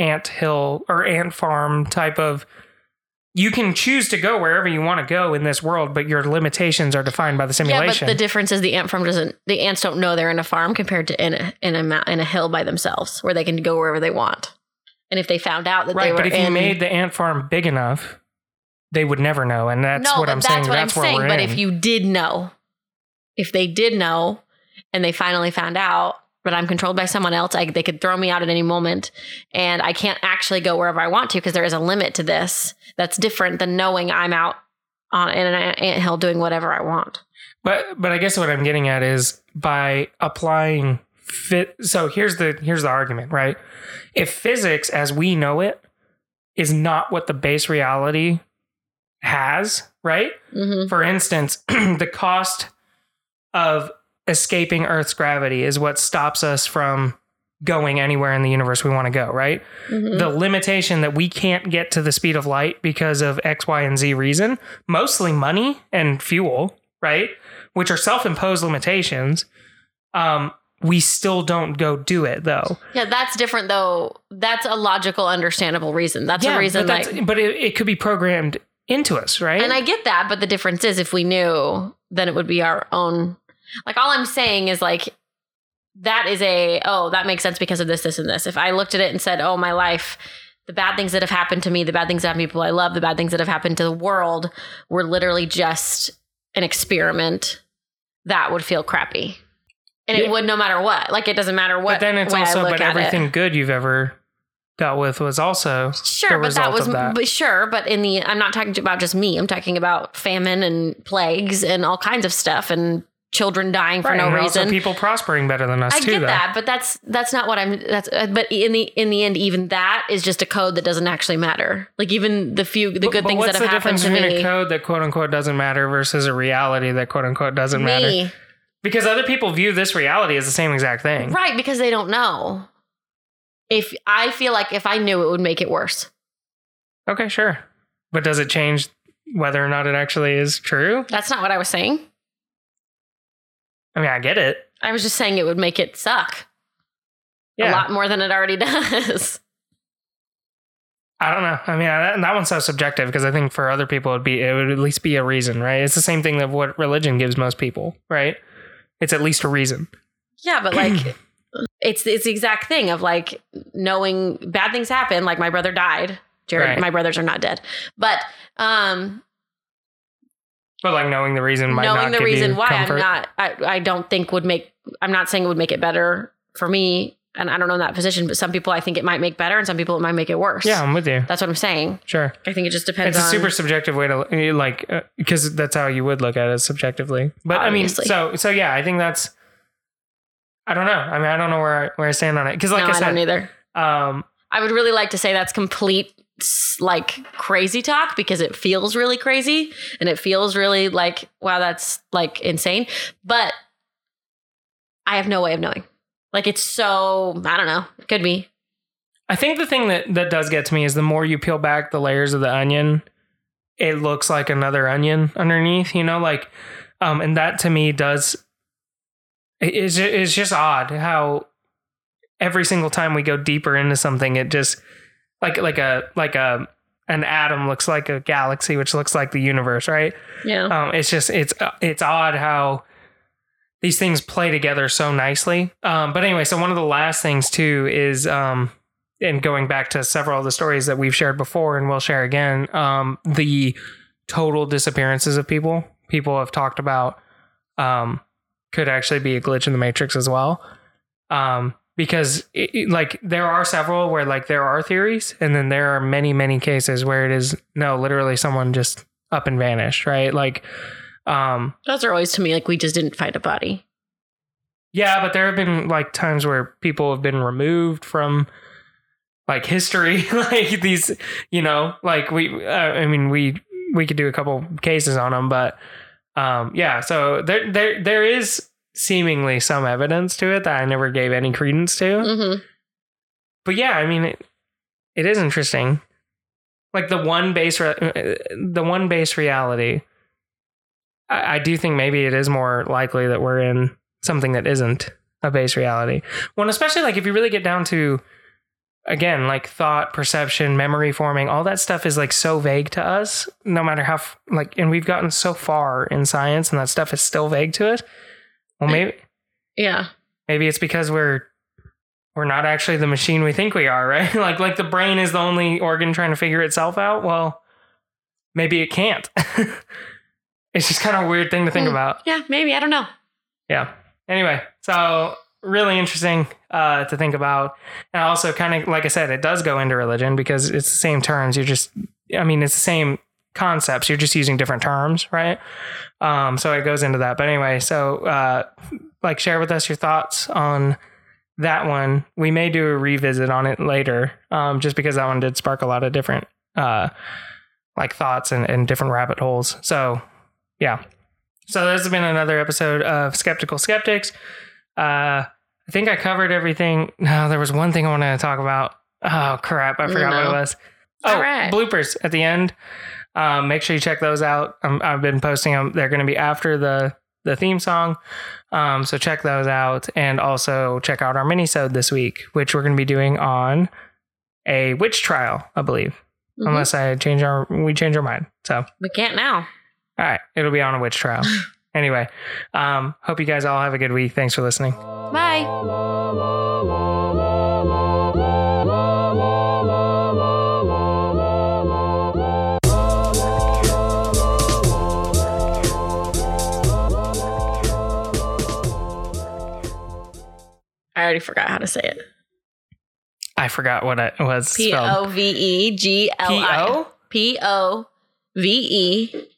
ant hill or ant farm type of. You can choose to go wherever you want to go in this world, but your limitations are defined by the simulation. Yeah, but the difference is the ant farm doesn't. The ants don't know they're in a farm compared to in a in a in a hill by themselves, where they can go wherever they want. And if they found out that they right, were but if in, you made the ant farm big enough, they would never know, and that's no, what but I'm that's saying. what that's I'm saying. But in. if you did know, if they did know, and they finally found out, but I'm controlled by someone else, I, they could throw me out at any moment, and I can't actually go wherever I want to because there is a limit to this. That's different than knowing I'm out on in an ant hill doing whatever I want. But but I guess what I'm getting at is by applying fit. So here's the here's the argument, right? If physics as we know it is not what the base reality has, right? hmm For instance, the cost of escaping Earth's gravity is what stops us from going anywhere in the universe we want to go, right? hmm the limitation that we can't get to the speed of light because of X, Y, and Z reason, mostly money and fuel, right? Which are self imposed limitations. Um, we still don't go do it though. Yeah, that's different though. That's a logical, understandable reason. That's a reason. but, Like, but it, it could be programmed into us, right? And I get that, but the difference is if we knew, then it would be our own. Like all I'm saying is like that is a oh that makes sense because of this, this, and this. If I looked at it and said, oh my life, the bad things that have happened to me, the bad things that happen to people I love, the bad things that have happened to the world were literally just an experiment, that would feel crappy. And Yeah. it would no matter what. Like it doesn't matter what. but then it's also, but at it. everything good you've ever dealt with was also Sure, but that was that. but sure, but in the I'm not talking about just me. I'm talking about famine and plagues and all kinds of stuff and children dying for Right, no and also reason. people prospering better than us I too, get though. that, but that's that's not what I'm. That's uh, but in the in the end, even that is just a code that doesn't actually matter. Like even the few the But- good but things what's that have the happened difference to between me. a code that quote unquote doesn't matter versus a reality that quote unquote doesn't matter? Because other people view this reality as the same exact thing. right? Because they don't know. If I feel like if I knew, it would make it worse. Okay, sure. But does it change whether or not it actually is true? That's not what I was saying. I mean, I get it. I was just saying it would make it suck a lot more than it already does. I don't know. I mean, that, that one's so subjective because I think for other people it'd be it would at least be a reason, right? It's the same thing that what religion gives most people, right? It's at least a reason. Yeah, but like it's it's the exact thing of like knowing bad things happen. Like my brother died. Jared, Right. my brothers are not dead, but um, But like knowing the reason might knowing not the reason why comfort. I'm not, I, I don't think would make. I'm not saying it would make it better for me, and I don't know in that position. But some people I think it might make better, and some people it might make it worse. Yeah, I'm with you. that's what I'm saying. Sure. I think it just depends. It's a on, super subjective way to like because that's how you would look at it subjectively. But Obviously. I mean, so so yeah, I think that's. I don't know. I mean, I don't know where I, where I stand on it because, like no, I I, said, don't either. um, I would really like to say that's complete like crazy talk because it feels really crazy and it feels really like wow that's like insane but I have no way of knowing like it's so I don't know could be I think the thing that that does get to me is the more you peel back the layers of the onion, it looks like another onion underneath. You know, like, um, and that to me does. It's it's just odd how every single time we go deeper into something, it just like like a like a an atom looks like a galaxy, which looks like the universe, right? Yeah. um, it's just it's it's odd how these things play together so nicely. Um, but anyway, so one of the last things too is um, and going back to several of the stories that we've shared before and we'll share again, um, the total disappearances of people. People have talked about um, could actually be a glitch in the matrix as well. Um, because it, it- like there are several where like there are theories and then there are many many cases where it is no literally someone just up and vanished right like um Those are always to me like we just didn't find a body. yeah but there have been like times where people have been removed from like history like these you know like we uh, i mean we we could do a couple cases on them but um yeah so there there there is seemingly some evidence to it that i never gave any credence to Mm-hmm. but yeah, I mean, it, it is interesting. Like the one base, re- uh, the one base reality. I, I do think maybe it is more likely that we're in something that isn't a base reality. Well, and especially like if you really get down to, again, like thought, perception, memory forming, all that stuff is like so vague to us. No matter how f- like, and we've gotten so far in science, and that stuff is still vague to us. Well, maybe Yeah. maybe it's because we're we're not actually the machine we think we are right like like the brain is the only organ trying to figure itself out well maybe it can't it's just kind of a weird thing to think Hmm. about Yeah, maybe. I don't know. yeah anyway so really interesting uh to think about and also kind of like i said it does go into religion because it's the same terms you're just i mean it's the same concepts. You're just using different terms right? Um so it goes into that. But anyway so uh like share with us your thoughts on that one. We may do a revisit on it later um just because that one did spark a lot of different uh like thoughts and, and different rabbit holes. So yeah. So this has been another episode of skeptical skeptics. Uh i think i covered everything. No there was one thing i wanted to talk about. Oh crap. I forgot what it was. Oh All right. bloopers at the end um, make sure you check those out. Um, I've been posting them. They're going to be after the the theme song, um, so check those out, and also check out our minisode this week, which we're going to be doing on a witch trial, I believe, Mhm. unless I change our we change our mind. So We can't now. All right, it'll be on a witch trial. anyway, um, hope you guys all have a good week. Thanks for listening. Bye. Already forgot how to say it. I forgot what it was P. O V E G L I? P O V E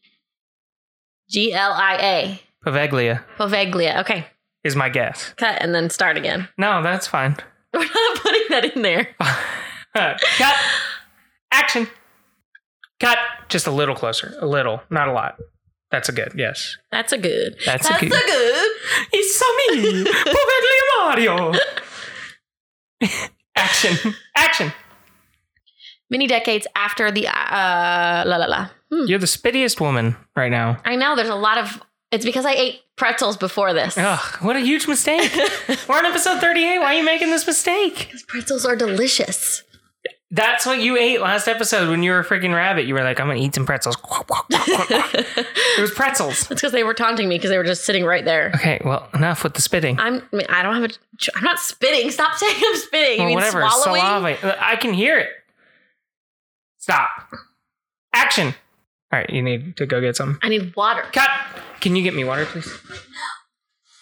G L I A. Paveglia Poveglia. Okay, is my guess. cut and then start again. No, that's fine. We're not putting that in there. Cut. Action. Cut. Just a little closer. A little, not a lot. That's a good. Yes. That's a good. That's a good- a good. It's me, Poveglia Mario. Action. Action. Many decades after the uh la la la. Hmm. You're the spittiest woman right now. I know there's a lot of. It's because I ate pretzels before this. Ugh, what a huge mistake. We're on episode 38. Why are you making this mistake? Because pretzels are delicious. That's what you ate last episode when you were a freaking rabbit. You were like, I'm going to eat some pretzels. it was pretzels. It's because they were taunting me because they were just sitting right there. Okay, well, enough with the spitting. I'm. I, mean, I don't have a. I'm not spitting. Stop saying I'm spitting. Or you mean whatever. swallowing? Saliva. I can hear it. Stop. Action. All right, you need to go get some. I need water. Cut. Can you get me water, please? No.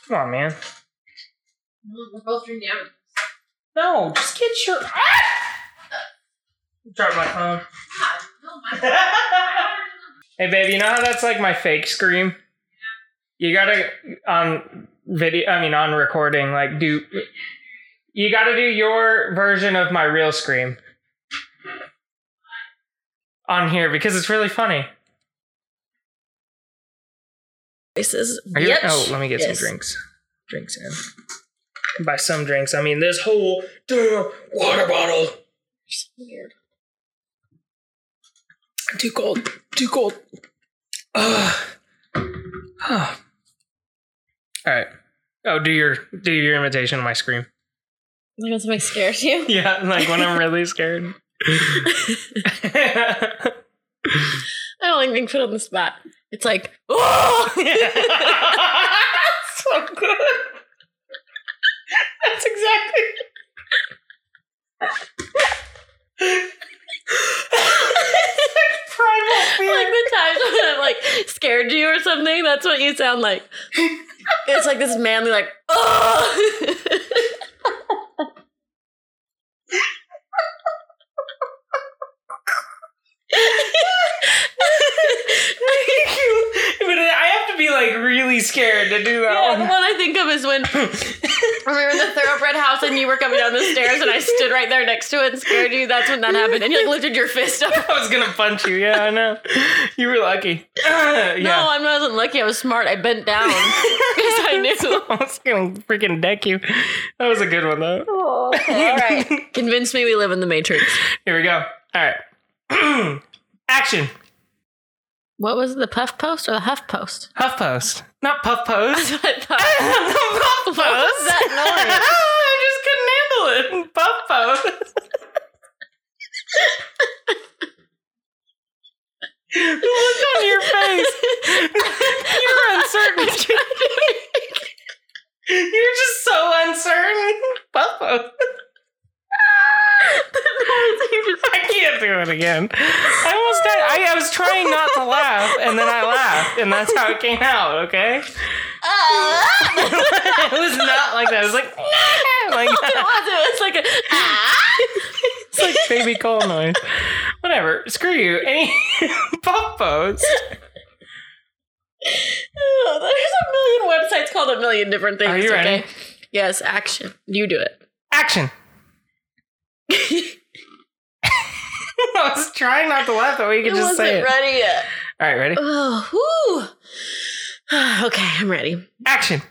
Come on, man. We're both drinking. No, just get your. Ah! Drop my phone. hey, babe, you know how that's like my fake scream? You gotta on video. I mean, on recording, like do. You gotta do your version of my real scream on here because it's really funny. Voices. Are you? Oh, let me get Yes. some drinks. Drinks in. By some drinks, I mean this whole damn water bottle. Weird. Too cold. Too cold. Ugh. Huh. All right. Oh, do your do your imitation of my scream. Like when something scares you. Yeah, like when I'm really scared. I don't like being put on the spot. It's like, oh! so good. That's exactly. Like the times when I've like scared you or something. That's what you sound like. It's like this manly, like, oh. but I have to be like really scared to do that Yeah, the one. one I think of is when we were in the thoroughbred house and you were coming down the stairs and I stood right there next to it and scared you. That's when that happened. And you like lifted your fist up. I was gonna punch you. Yeah, I know. You were lucky. Uh, yeah. No, I wasn't lucky. I was smart. I bent down because I knew. I was gonna freaking deck you. That was a good one though. Oh, All right. Convince me we live in the Matrix. Here we go. All right. Action. What was it, the Puff Post or the Huff Post? Huff post. Not puff post. That's what I thought. puff post. What was that noise? I just couldn't handle it. Puff post. the look on your face. You're uncertain. You're just so uncertain. Puff post. I can't do it again. I almost died. I, I was trying not to laugh, and then I laughed, and that's how it came out. Okay, it was not like that. It was like like It was. It was like a. Ah! it's like baby call noise. Whatever. Screw you. Any puff post. Oh, There's a million websites called a million different things. Are you ready? okay? Yes, action. You do it. Action. I was trying not to laugh way you could I just say wasn't it. ready yet. All right, ready? Oh, okay, I'm ready. Action.